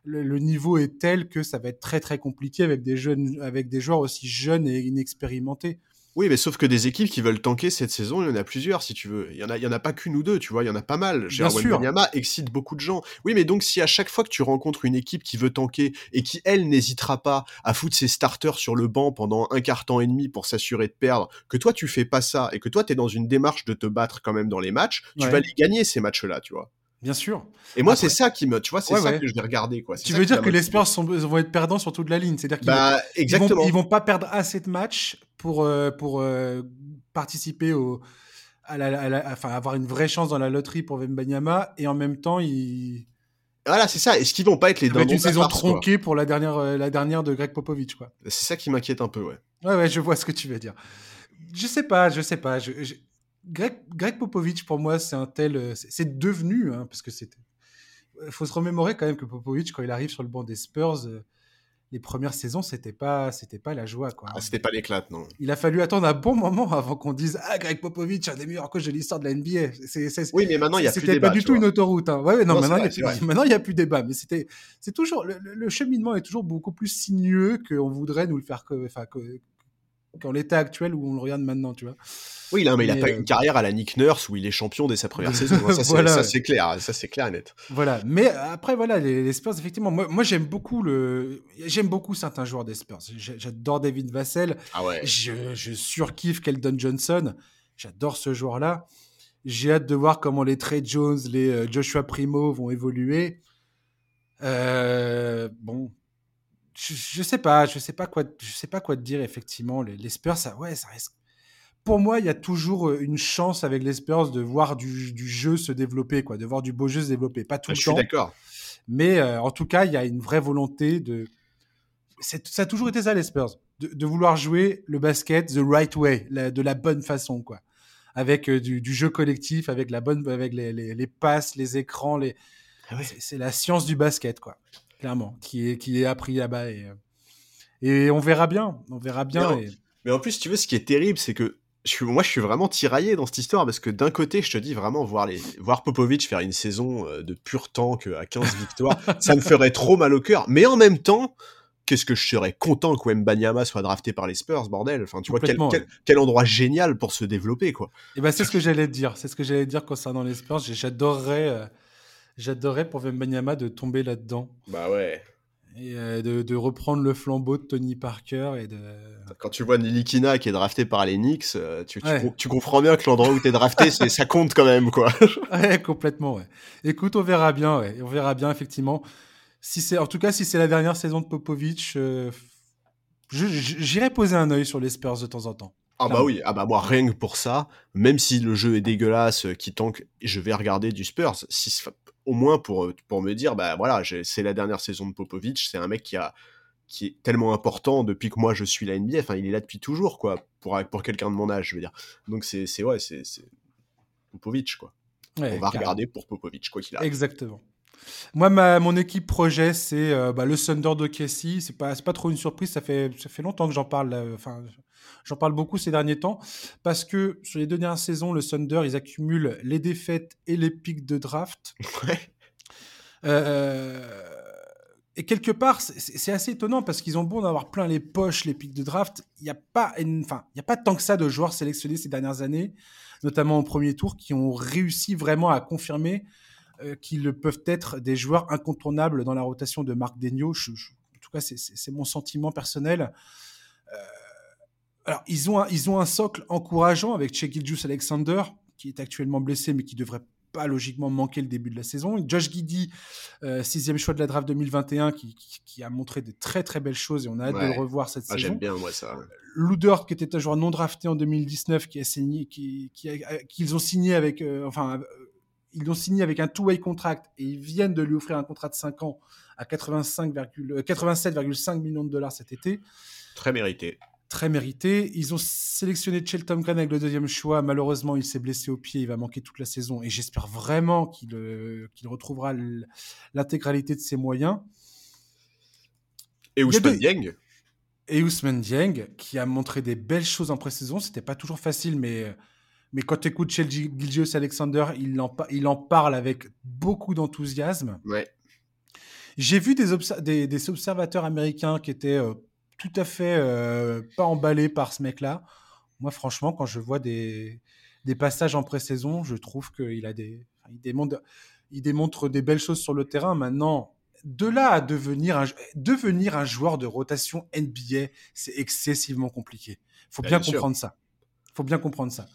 le, niveau est tel que ça va être très très compliqué avec des jeunes, avec des joueurs aussi jeunes et inexpérimentés. Oui, mais sauf que des équipes qui veulent tanker cette saison, il y en a plusieurs, si tu veux. Il y en a, il y en a pas qu'une ou deux, tu vois. Il y en a pas mal. Bien sûr. excite beaucoup de gens. Oui, mais donc si à chaque fois que tu rencontres une équipe qui veut tanker et qui elle n'hésitera pas à foutre ses starters sur le banc pendant un quart temps et demi pour s'assurer de perdre, que toi tu fais pas ça et que toi tu es dans une démarche de te battre quand même dans les matchs, tu vas les gagner ces matchs-là, tu vois. Bien sûr. Et moi, c'est ça qui me, tu vois, c'est ça que je vais regarder, quoi. Tu veux dire que les Spurs vont être perdants sur toute la ligne, c'est-à-dire qu'ils bah, vont, ils vont, pas perdre assez de matchs pour euh, pour euh, participer au, à la, enfin, avoir une vraie chance dans la loterie pour Vembanyama et en même temps ils voilà, c'est ça. Est-ce qu'ils vont pas être les dindons une saison tronquée pour la dernière, euh, la dernière de Greg Popovich, quoi. C'est ça qui m'inquiète un peu, ouais. Ouais, ouais, je vois ce que tu veux dire. Je sais pas, je sais pas. Greg, Greg Popovich, pour moi, c'est un tel. C'est devenu, hein, parce que c'était. Il faut se remémorer quand même que Popovich, quand il arrive sur le banc des Spurs, les premières saisons, c'était pas, c'était pas la joie, quoi. Ah, c'était pas l'éclate, non. Il a fallu attendre un bon moment avant qu'on dise Ah, Greg Popovich, un des meilleurs coachs de l'histoire de la NBA. oui, mais maintenant, il y a plus C'était pas du tout une autoroute. Hein. Ouais, non, maintenant, il n'y a, plus débat. Mais c'était, c'est toujours, le, cheminement est toujours beaucoup plus sinueux qu'on voudrait nous le faire, enfin, qu'en l'état actuel où on le regarde maintenant, tu vois. Oui, là, mais, il a pas une euh, carrière à la Nick Nurse où il est champion dès sa première saison. Hein. Ça, c'est clair, ça c'est clair et net. Voilà, mais après voilà, les, Spurs effectivement, moi, j'aime beaucoup le, j'aime beaucoup certains joueurs des Spurs. J'adore David Vassell. Ah ouais. Je, je surkiffe Keldon Johnson. J'adore ce joueur-là. J'ai hâte de voir comment les Trey Jones, les euh, Joshua Primo vont évoluer. Euh, bon, je, sais pas, je sais pas quoi, je sais pas quoi te dire effectivement. Les, Spurs, ça, ouais, ça reste. Pour moi, il y a toujours une chance avec les Spurs de voir du, jeu se développer, quoi, de voir du beau jeu se développer. Pas tout ah, le temps. Je suis d'accord. Mais euh, en tout cas, il y a une vraie volonté de. Ça a toujours été ça les Spurs, de, vouloir jouer le basket the right way, de la bonne façon, quoi, avec euh, du, jeu collectif, avec la bonne, avec les, les, passes, les écrans, les. Ah c'est la science du basket, quoi clairement, qui est, qui est appris là-bas. Et, euh, et on verra bien. On verra bien. Mais, en, plus, tu veux, ce qui est terrible, c'est que je suis, moi, je suis vraiment tiraillé dans cette histoire parce que d'un côté, je te dis vraiment, voir, les, voir Popovic faire une saison euh, de pur tank à 15 victoires, ça me ferait trop mal au cœur. Mais en même temps, qu'est-ce que je serais content que Wembanyama soit drafté par les Spurs, bordel. Enfin, tu vois, quel, quel, endroit génial pour se développer, quoi. Et ben, c'est ce que j'allais te dire. C'est ce que j'allais te dire concernant les Spurs. J'adorerais. J'adorerais pour Wembanyama de tomber là-dedans. Bah ouais. Et euh, de, reprendre le flambeau de Tony Parker et de. Quand tu vois Nilikina qui est drafté par les Knicks, euh, tu, tu, comprends bien que l'endroit où tu es drafté, ça compte quand même, quoi. ouais, complètement, ouais. Écoute, on verra bien, ouais. On verra bien, effectivement. Si c'est, en tout cas, si c'est la dernière saison de Popovic, euh, j'irai poser un œil sur les Spurs de temps en temps. Ah bah oui, ah bah moi rien que pour ça, même si le jeu est dégueulasse, euh, qui tank, je vais regarder du Spurs, si, au moins pour, euh, pour me dire, bah voilà, c'est la dernière saison de Popovic, c'est un mec qui a qui est tellement important depuis que moi je suis la NBA, enfin il est là depuis toujours quoi, pour, pour quelqu'un de mon âge, je veux dire. Donc c'est ouais, c'est Popovic quoi. On va regarder pour Popovic quoi qu'il arrive. Exactement. Moi, ma, mon équipe projet, c'est euh, bah, le Thunder de Casey. C'est pas, pas trop une surprise. Ça fait, ça fait longtemps que j'en parle. Enfin, j'en parle beaucoup ces derniers temps parce que sur les deux dernières saisons, le Thunder, ils accumulent les défaites et les pics de draft. Euh, et quelque part, c'est assez étonnant parce qu'ils ont beau d'avoir plein les poches, les pics de draft. Il n'y a pas, enfin, il y a pas tant que ça de joueurs sélectionnés ces dernières années, notamment au premier tour, qui ont réussi vraiment à confirmer euh, qu'ils peuvent être des joueurs incontournables dans la rotation de Marc Degnaud. en tout cas, c'est mon sentiment personnel. Euh, alors, ils ont, un, ils ont un socle encourageant avec Che Alexander, qui est actuellement blessé, mais qui devrait pas logiquement manquer le début de la saison. Josh Giddy, euh, sixième choix de la draft 2021, qui, qui, a montré de très très belles choses et on a hâte de le revoir cette ah, saison. J'aime bien moi ça. Ludort, qui était un joueur non drafté en 2019, qui a signé, qui, qu'ils ont signé avec, enfin, ils l'ont signé avec un two-way contract et ils viennent de lui offrir un contrat de 5 ans à 87,5 millions de dollars cet été. Très mérité. Très mérité. Ils ont sélectionné Chelton Green avec le deuxième choix. Malheureusement, il s'est blessé au pied. Il va manquer toute la saison. Et j'espère vraiment qu'il euh, retrouvera l'intégralité de ses moyens. Et Ousmane Dieng Et Ousmane Dieng, qui a montré des belles choses en pré-saison. C'était pas toujours facile, mais mais quand tu écoutes Gilgios Alexander, il en, il en parle avec beaucoup d'enthousiasme. Ouais. J'ai vu des, des, observateurs américains qui étaient euh, tout à fait euh, pas emballés par ce mec-là. Moi, franchement, quand je vois des, des passages en pré-saison, je trouve qu'il a des, il démontre, il démontre des belles choses sur le terrain. Maintenant, de là à devenir un, devenir un joueur de rotation NBA, c'est excessivement compliqué. Il faut bien, bien comprendre ça. Il faut bien comprendre ça.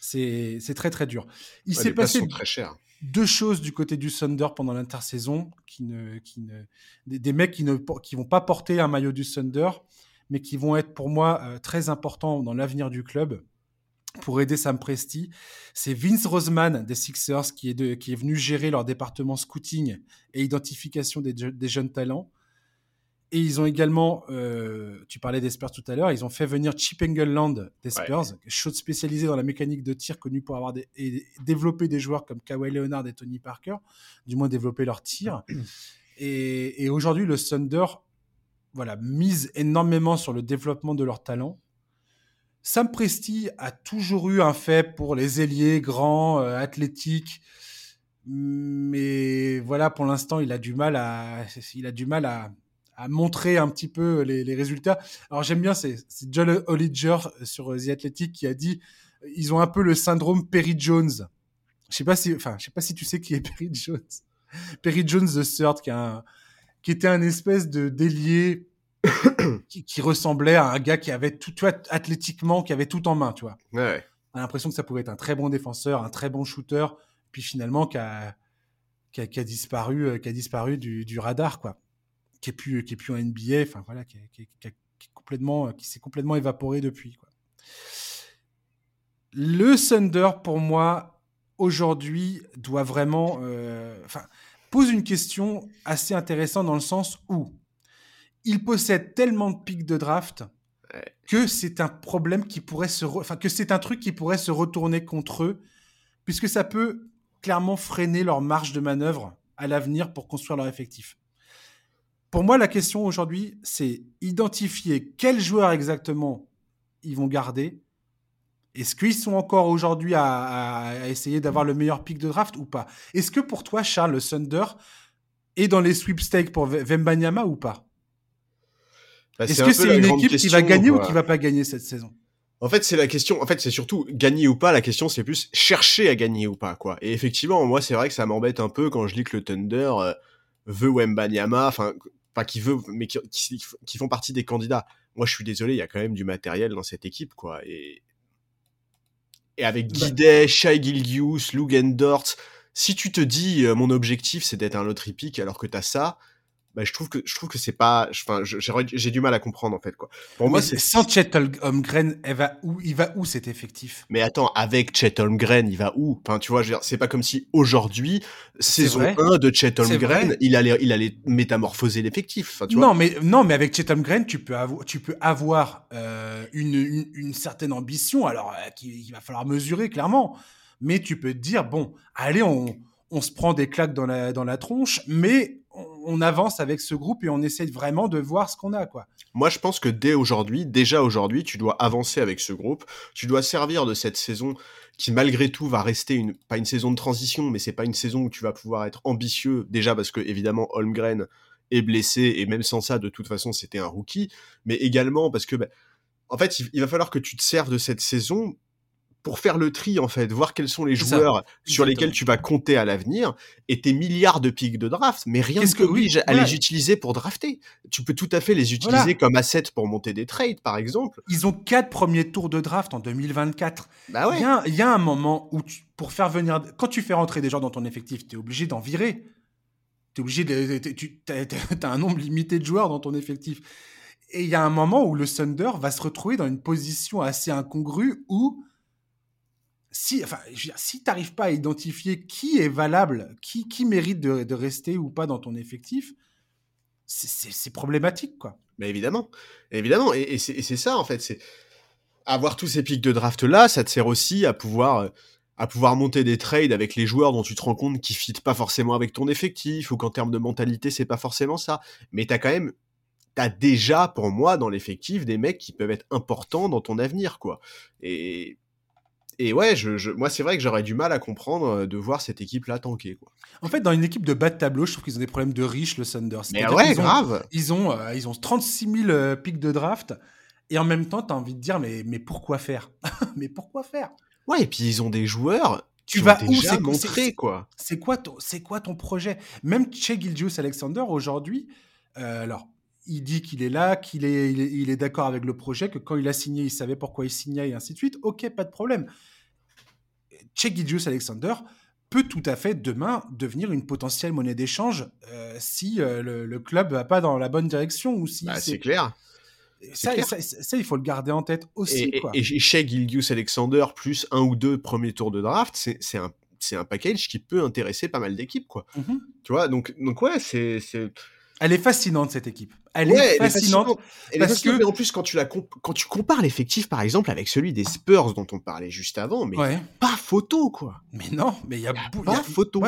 C'est très très dur. Il s'est passé très cher. Deux choses du côté du Thunder pendant l'intersaison, qui ne, qui ne, des, mecs qui ne qui vont pas porter un maillot du Thunder, mais qui vont être pour moi euh, très importants dans l'avenir du club pour aider Sam Presti. C'est Vince Roseman des Sixers qui est, de, qui est venu gérer leur département scouting et identification des, des jeunes talents. Et ils ont également, euh, tu parlais des Spurs tout à l'heure, ils ont fait venir Chip Engelland des Spurs, ouais. chose spécialisée dans la mécanique de tir, connue pour avoir développé des joueurs comme Kawhi Leonard et Tony Parker, du moins développer leur tir. et, aujourd'hui, le Thunder voilà, mise énormément sur le développement de leur talent. Sam Presti a toujours eu un fait pour les ailiers grands, euh, athlétiques, mais voilà, pour l'instant, il a du mal à, il a du mal à, à montrer un petit peu les, résultats. Alors j'aime bien, c'est John Hollinger sur The Athletic qui a dit ils ont un peu le syndrome Perry Jones. Je sais pas si, enfin, je sais pas si tu sais qui est Perry Jones. Perry Jones the Third, qui, a qui était un espèce de délié qui, ressemblait à un gars qui avait tout, tu vois, athlétiquement, qui avait tout en main, tu vois. Ouais. On a l'impression que ça pouvait être un très bon défenseur, un très bon shooter, puis finalement qui a, qui a, disparu, euh, qui a disparu du, du radar, quoi qui est plus qui est plus en NBA, enfin voilà, qui, qui, complètement qui s'est complètement évaporé depuis. Quoi. Le Thunder, pour moi, aujourd'hui, doit vraiment, euh, enfin, pose une question assez intéressante dans le sens où il possède tellement de pics de draft que c'est un problème qui pourrait se, enfin que c'est un truc qui pourrait se retourner contre eux, puisque ça peut clairement freiner leur marge de manœuvre à l'avenir pour construire leur effectif. Pour moi, la question aujourd'hui, c'est identifier quels joueurs exactement ils vont garder. Est-ce qu'ils sont encore aujourd'hui à, essayer d'avoir le meilleur pick de draft ou pas? Est-ce que pour toi, Charles, le Thunder est dans les sweepstakes pour Vembanyama ou pas? Bah, Est-ce que c'est une équipe qui va gagner ou qui va pas gagner cette saison? En fait, c'est la question. En fait, c'est surtout gagner ou pas. La question, c'est plus chercher à gagner ou pas, quoi. Et effectivement, moi, c'est vrai que ça m'embête un peu quand je lis que le Thunder euh, veut Wembanyama. Enfin, pas qui veut, mais qui, qui, font partie des candidats. Moi, je suis désolé, il y a quand même du matériel dans cette équipe, quoi. Et, et avec bah Guidet, Shai Gilgius, Lugendort, si tu te dis, euh, mon objectif, c'est d'être un autre pick alors que t'as ça, bah, je trouve que je trouve que c'est pas enfin j'ai du mal à comprendre en fait quoi. Pour moi c'est sans Chet Holmgren elle va où il va où cet effectif? Mais attends avec Chet Holmgren il va où? Enfin tu vois c'est pas comme si aujourd'hui saison 1 de Chet Holmgren il allait il allait métamorphoser l'effectif enfin, non mais non mais avec Chet Holmgren tu peux avoir tu peux avoir euh, une, une, une, certaine ambition alors euh, qu'il va falloir mesurer clairement. Mais tu peux te dire bon allez on on se prend des claques dans la, dans la tronche, mais on avance avec ce groupe et on essaie vraiment de voir ce qu'on a, quoi. Moi, je pense que dès aujourd'hui, déjà aujourd'hui, tu dois avancer avec ce groupe. Tu dois servir de cette saison qui, malgré tout, va rester une, pas une saison de transition, mais c'est pas une saison où tu vas pouvoir être ambitieux. Déjà parce que, évidemment, Holmgren est blessé et même sans ça, de toute façon, c'était un rookie. Mais également parce que, ben, en fait, il va falloir que tu te serves de cette saison pour faire le tri en fait, voir quels sont les joueurs sur lesquels tu vas compter à l'avenir et tes milliards de pics de draft, mais rien ne t'oblige à les utiliser pour drafter. Tu peux tout à fait les utiliser comme assets pour monter des trades par exemple. Ils ont quatre premiers tours de draft en 2024. Bah ouais. Il y, a un moment où pour faire venir quand tu fais rentrer des gens dans ton effectif, tu es obligé d'en virer. Tu es obligé de tu as un nombre limité de joueurs dans ton effectif. Et il y a un moment où le Thunder va se retrouver dans une position assez incongrue où si, enfin, si tu n'arrives pas à identifier qui est valable, qui, qui mérite de, rester ou pas dans ton effectif, c'est problématique, quoi. Mais évidemment, évidemment, et, c'est ça en fait, c'est avoir tous ces pics de draft là, ça te sert aussi à pouvoir à pouvoir monter des trades avec les joueurs dont tu te rends compte qui fitent pas forcément avec ton effectif ou qu'en termes de mentalité c'est pas forcément ça. Mais t'as quand même t'as déjà pour moi dans l'effectif des mecs qui peuvent être importants dans ton avenir quoi. Et et ouais, je, moi c'est vrai que j'aurais du mal à comprendre euh, de voir cette équipe-là tanker. Quoi. En fait, dans une équipe de bas de tableau, je trouve qu'ils ont des problèmes de riches, le Thunder. Mais ouais, grave. ils ont, euh, ils ont 36 000 euh, pics de draft. Et en même temps, tu as envie de dire, mais, mais pourquoi faire? Mais pourquoi faire? Ouais, et puis ils ont des joueurs. Tu vas où? c'est montré quoi C'est quoi ton, c'est quoi ton projet? Même Che Gilgius Alexander aujourd'hui, alors il dit qu'il est là, qu'il est, il est, d'accord avec le projet, que quand il a signé, il savait pourquoi il signait et ainsi de suite. Ok, pas de problème. Chegidius Alexander peut tout à fait demain devenir une potentielle monnaie d'échange euh, si euh, le, club va pas dans la bonne direction ou si bah, c'est clair. Ça, ça, il faut le garder en tête aussi. Et, quoi. et, Alexander plus un ou deux premiers tours de draft, c'est un, un package qui peut intéresser pas mal d'équipes, quoi. Mm-hmm. Tu vois, donc, donc ouais, c'est elle est fascinante cette équipe. Elle est fascinante. parce que mais en plus quand tu la quand tu compares l'effectif par exemple avec celui des Spurs dont on parlait juste avant, mais pas photo quoi. Mais non, mais il y a, pas photo.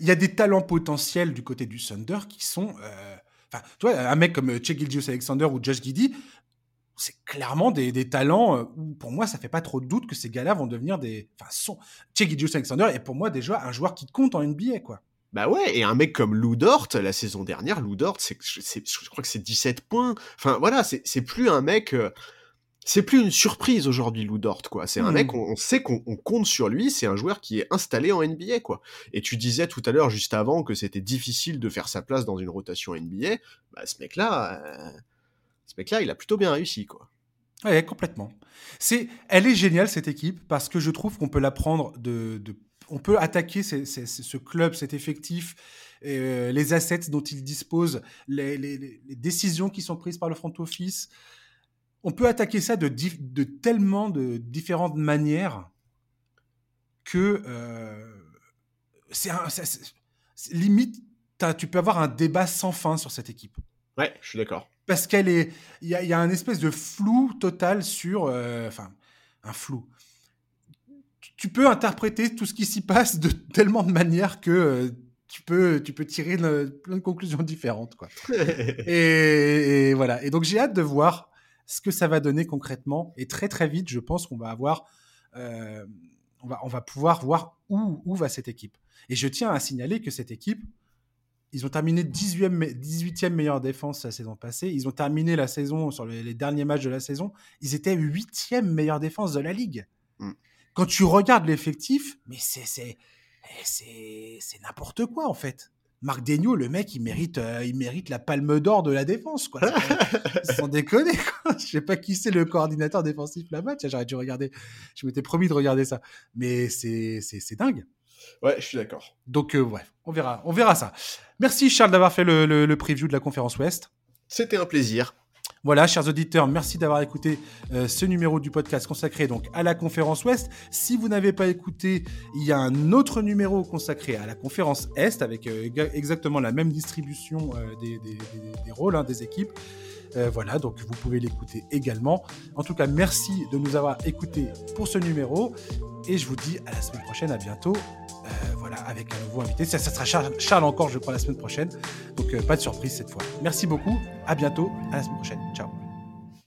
Il y a des talents potentiels du côté du Thunder qui sont, euh, enfin, tu vois, un mec comme Che Gilgius Alexander ou Josh Giddy, c'est clairement des, des talents euh, où pour moi ça fait pas trop de doute que ces gars-là vont devenir des, enfin, sont Che Gilgius Alexander est pour moi déjà un joueur qui compte en NBA quoi. Bah ouais, et un mec comme Lou Dort, la saison dernière, Lou Dort, c'est, je crois que c'est 17 points. Enfin voilà, c'est plus un mec... Euh, c'est plus une surprise aujourd'hui, Lou Dort, quoi. C'est un mec, hmm. on, sait qu'on compte sur lui, c'est un joueur qui est installé en NBA, quoi. Et tu disais tout à l'heure, juste avant, que c'était difficile de faire sa place dans une rotation NBA. Bah, ce mec-là, euh, ce mec-là, il a plutôt bien réussi, quoi. Ouais, complètement. C'est, elle est géniale cette équipe parce que je trouve qu'on peut la prendre de, de on peut attaquer ce club, cet effectif, euh, les assets dont il dispose, les, décisions qui sont prises par le front office. On peut attaquer ça de, tellement de différentes manières que euh, c'est limite, tu peux avoir un débat sans fin sur cette équipe. Ouais, je suis d'accord. Parce qu'elle est, il y, a un espèce de flou total sur, euh, enfin, un flou tu peux interpréter tout ce qui s'y passe de tellement de manières que euh, tu peux, tu peux tirer plein de conclusions différentes. Quoi. et, voilà. Et donc, j'ai hâte de voir ce que ça va donner concrètement. Et très, très vite, je pense qu'on va avoir. Euh, on, va, on va pouvoir voir où, où va cette équipe. Et je tiens à signaler que cette équipe, ils ont terminé 18e, 18e meilleure défense la saison passée. Ils ont terminé la saison, sur les, derniers matchs de la saison, ils étaient 8e meilleure défense de la ligue. Mm quand tu regardes l'effectif, mais c'est c'est c'est n'importe quoi en fait. Marc Degnaud, le mec, il mérite, euh, il mérite la palme d'or de la défense, quoi. Sans déconner, quoi. Je sais pas qui c'est le coordinateur défensif là-bas. J'aurais dû regarder. Je m'étais promis de regarder ça. Mais c'est, c'est, dingue. Ouais, je suis d'accord. Donc, euh, ouais, on verra, on verra ça. Merci Charles d'avoir fait le, le, preview de la conférence Ouest. C'était un plaisir. Voilà, chers auditeurs, merci d'avoir écouté euh, ce numéro du podcast consacré donc à la conférence Ouest. Si vous n'avez pas écouté, il y a un autre numéro consacré à la conférence Est avec euh, exactement la même distribution des, des, des, rôles hein, des équipes. Euh, voilà, donc vous pouvez l'écouter également. En tout cas, merci de nous avoir écoutés pour ce numéro. Et je vous dis à la semaine prochaine, à bientôt. Euh, voilà, avec un nouveau invité. Ça, sera Charles, encore, je crois, la semaine prochaine. Donc, euh, pas de surprise cette fois. Merci beaucoup. À bientôt. À la semaine prochaine. Ciao.